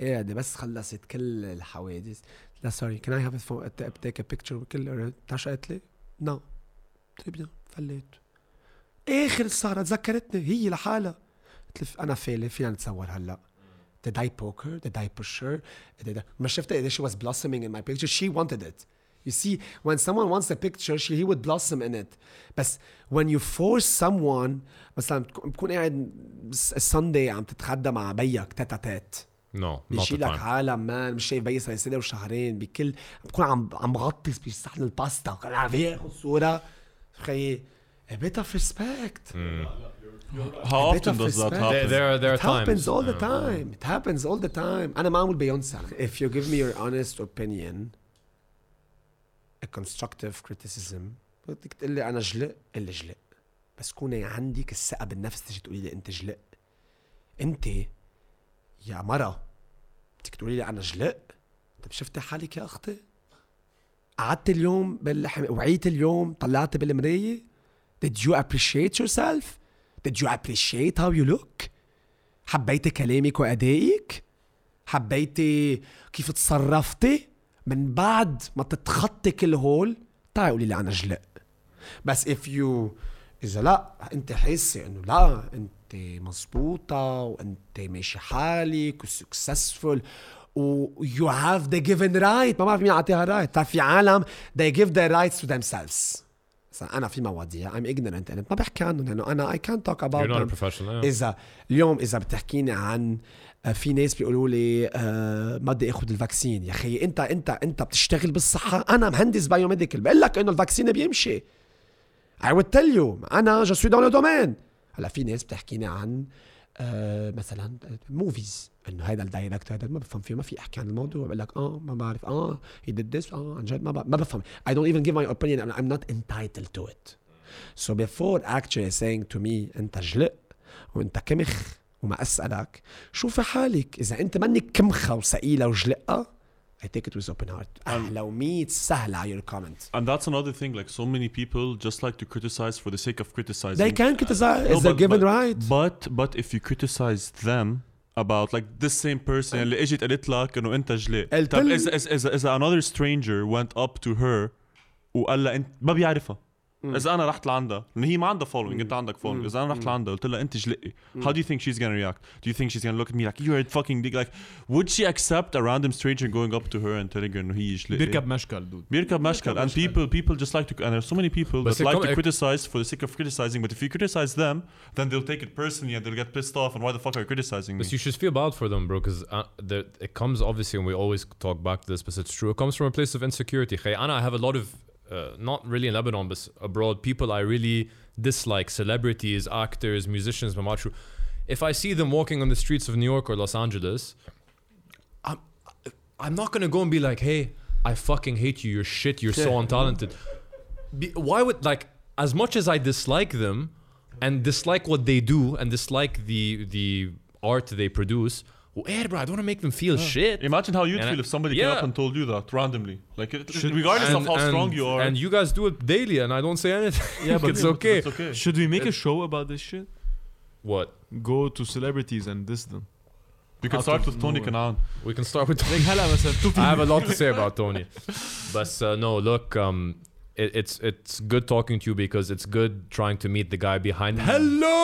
[SPEAKER 2] قاعدة بس خلصت كل الحوادث لا سوري a phone take a picture بكل بتعرف شو قالت لي؟ نو قلت لها فليت آخر السهرة تذكرتني هي لحالها قلت أنا فالي فينا نتصور هلأ? Did I push her? Did I... ما شفت قد she was blossoming in my picture. She wanted it. You see, when someone wants a picture, she, he would blossom in it. بس when you force someone مثلا بتكون بتكون قاعد السندي عم تتغدى مع بيك تاتا تات
[SPEAKER 3] No, not the
[SPEAKER 2] بيشيلك
[SPEAKER 3] time.
[SPEAKER 2] عالم مان مش شايف بي صار سنه وشهرين بكل بكون عم عم بغطس بصحن الباستا وكان عم ياخذ صوره خيي a bit of respect
[SPEAKER 1] How
[SPEAKER 2] A bit
[SPEAKER 1] often
[SPEAKER 2] of
[SPEAKER 1] does that
[SPEAKER 2] respect.
[SPEAKER 3] There,
[SPEAKER 1] happen?
[SPEAKER 3] there are there are
[SPEAKER 2] It happens
[SPEAKER 3] times.
[SPEAKER 2] all the
[SPEAKER 3] Yeah.
[SPEAKER 2] time. It happens all the time. أنا ما أعمل بيونسا. If you give me your honest opinion, constructive criticism, بدك تقول لي أنا جلق، قل لي جلق. بس كوني عندك الثقة بالنفس تجي تقولي لي أنت جلق. أنت يا مرة بدك تقولي لي أنا جلق؟ طب شفتي حالك يا أختي؟ قعدت اليوم بالحم... وعيت اليوم طلعت بالمراية؟ Did you appreciate yourself? Did you appreciate how you look? حبيتي كلامك وأدائك؟ حبيتي كيف تصرفتي؟ من بعد ما تتخطي كل هول تعي قولي لي أنا جلق. بس if you إذا لا أنت حاسة إنه لا أنت مزبوطة وأنت ماشي حالك وسكسسفul و you have the given right. ما بعرف مين عطيها رايت في عالم they give their rights to themselves. مثلا أنا في مواضيع ignorant in it. ما بحكي عنهم
[SPEAKER 3] You're not a
[SPEAKER 2] them.
[SPEAKER 3] professional. Yeah.
[SPEAKER 2] إذا اليوم إذا بتحكيني عن آه، في ناس بيقولوا لي آه، ما بدي اخذ الفاكسين. يا أخي أنت أنت أنت بتشتغل بالصحة. أنا مهندس بايوميديكال بقول لك إنه الفاكسين بيمشي. I would tell you أنا جو سوي دون لو دومين هلأ في ناس بتحكيني عن آه مثلا موفيز إنه هذا الدايركتور هذا ما بفهم فيه ما في أحكي عن الموضوع. بقول لك آه ما بعرف آه he did this آه عن جد ما, ما بفهم. I don't even give my opinion I'm not entitled to it. So before actually saying to أنت جلق وأنت كمخ وما أسألك شوفي حالك إذا أنت منك كمخة وثقيله وجلقه I take it with open heart اهلا وميت سهله على your comment
[SPEAKER 1] And that's another thing. Like so many people just like to criticize for the sake of criticizing.
[SPEAKER 2] they can criticize
[SPEAKER 1] No,
[SPEAKER 2] is their
[SPEAKER 1] but-
[SPEAKER 2] given
[SPEAKER 1] but-
[SPEAKER 2] right
[SPEAKER 1] But but if you criticize them about like this same person اللي اجت قالت لك انه انت جلق
[SPEAKER 2] قلت
[SPEAKER 1] طب
[SPEAKER 2] لي-
[SPEAKER 1] اذا اذا اذا اذا another stranger went up to her وقال لها انت ما بيعرفها اذا انا رحت لعندها لان هي ما عندها فولوينج انت عندك فولوينج اذا انا رحت لعندها قلت لها انت جلقي how do you think she's gonna react do you think she's gonna look at me like you're a fucking dick like would she accept a random stranger going up to her and telling her انه هي جلقي
[SPEAKER 4] بيركب مشكل دود
[SPEAKER 1] بيركب مشكل and people people just like to and there's so many people
[SPEAKER 3] But
[SPEAKER 1] that
[SPEAKER 3] it
[SPEAKER 1] like
[SPEAKER 3] come-
[SPEAKER 1] to
[SPEAKER 3] it-
[SPEAKER 1] criticize for the sake of criticizing but if you criticize them then they'll take it personally and they'll get pissed off and why the fuck are you criticizing me
[SPEAKER 3] But you should feel bad for them, bro, because uh, the- it comes obviously, and we always talk back to this, but it's true. It comes from a place of insecurity. Hey, Anna, I have a lot of, uh, not really in Lebanon, but abroad, people I really dislike celebrities, actors, musicians, Mamatru. If I see them walking on the streets of New York or Los Angeles, I'm, I'm not gonna go and be like, hey, I fucking hate you, you're shit, you're so untalented. Be, why would, like, as much as I dislike them, and dislike what they do and dislike the the art they produce where, bro, I don't want to make them feel yeah. shit.
[SPEAKER 1] Imagine how you'd
[SPEAKER 3] and
[SPEAKER 1] feel I, if somebody
[SPEAKER 3] yeah.
[SPEAKER 1] came up and told you that randomly, like regardless
[SPEAKER 3] and,
[SPEAKER 1] of how
[SPEAKER 3] and,
[SPEAKER 1] strong you are.
[SPEAKER 3] And you guys do it daily, and I don't say anything.
[SPEAKER 4] Yeah, but
[SPEAKER 3] it's okay.
[SPEAKER 1] But okay.
[SPEAKER 4] Should we make it, a show about this shit?
[SPEAKER 3] What?
[SPEAKER 4] Go to celebrities and diss them.
[SPEAKER 1] We can start with Tony Kanan.
[SPEAKER 3] We can start with
[SPEAKER 4] Tony.
[SPEAKER 3] I have a lot to say about Tony. but uh, no, look, um, it, it's it's good talking to you because it's good trying to meet the guy behind. Hello.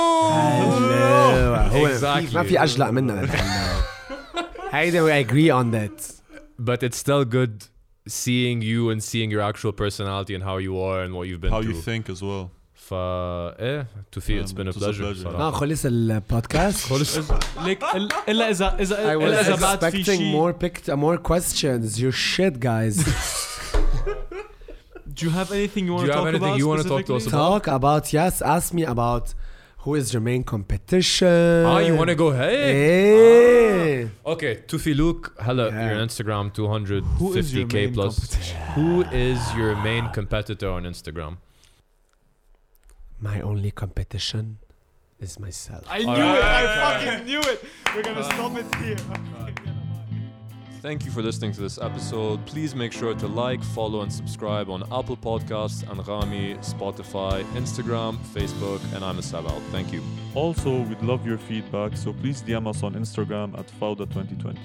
[SPEAKER 2] هو
[SPEAKER 3] Exactly.
[SPEAKER 2] ما في اجلق منها هيدا we agree on that
[SPEAKER 3] But it's still good seeing you and seeing your actual personality and how you are and what you've been
[SPEAKER 1] How you
[SPEAKER 3] through.
[SPEAKER 1] think as well.
[SPEAKER 3] ف eh, to feel it's
[SPEAKER 1] Yeah,
[SPEAKER 3] been a
[SPEAKER 1] it was a
[SPEAKER 3] pleasure.
[SPEAKER 1] pleasure.
[SPEAKER 3] صراحة.
[SPEAKER 2] ما خلص البودكاست
[SPEAKER 4] like ال- الا اذا اذا
[SPEAKER 2] I was
[SPEAKER 4] الا اذا بعد في
[SPEAKER 2] expecting
[SPEAKER 4] شيء
[SPEAKER 2] more picked, more questions. Your shit, guys.
[SPEAKER 4] Do you have anything you want
[SPEAKER 3] Do
[SPEAKER 4] to
[SPEAKER 3] you have
[SPEAKER 4] talk
[SPEAKER 3] anything
[SPEAKER 4] about
[SPEAKER 3] you wanna talk to us about?
[SPEAKER 2] Talk about yes. Ask me about who is your main competition.
[SPEAKER 3] Ah, you want to go? Hey.
[SPEAKER 2] Hey.
[SPEAKER 3] Okay, Tufi Luke, hello.
[SPEAKER 2] Yeah.
[SPEAKER 3] Your Instagram
[SPEAKER 4] Who is your
[SPEAKER 3] 250k plus. Who is your main competitor on Instagram?
[SPEAKER 2] My only competition is myself.
[SPEAKER 4] I knew it. I fucking knew it. We're gonna stop it here.
[SPEAKER 3] Thank you for listening to this episode. Please make sure to like, follow, and subscribe on Apple Podcasts, Anghami, Spotify, Instagram, Facebook, and I'm a sellout. Thank you.
[SPEAKER 1] Also, we'd love your feedback, so please DM us on Instagram at Fauda2020.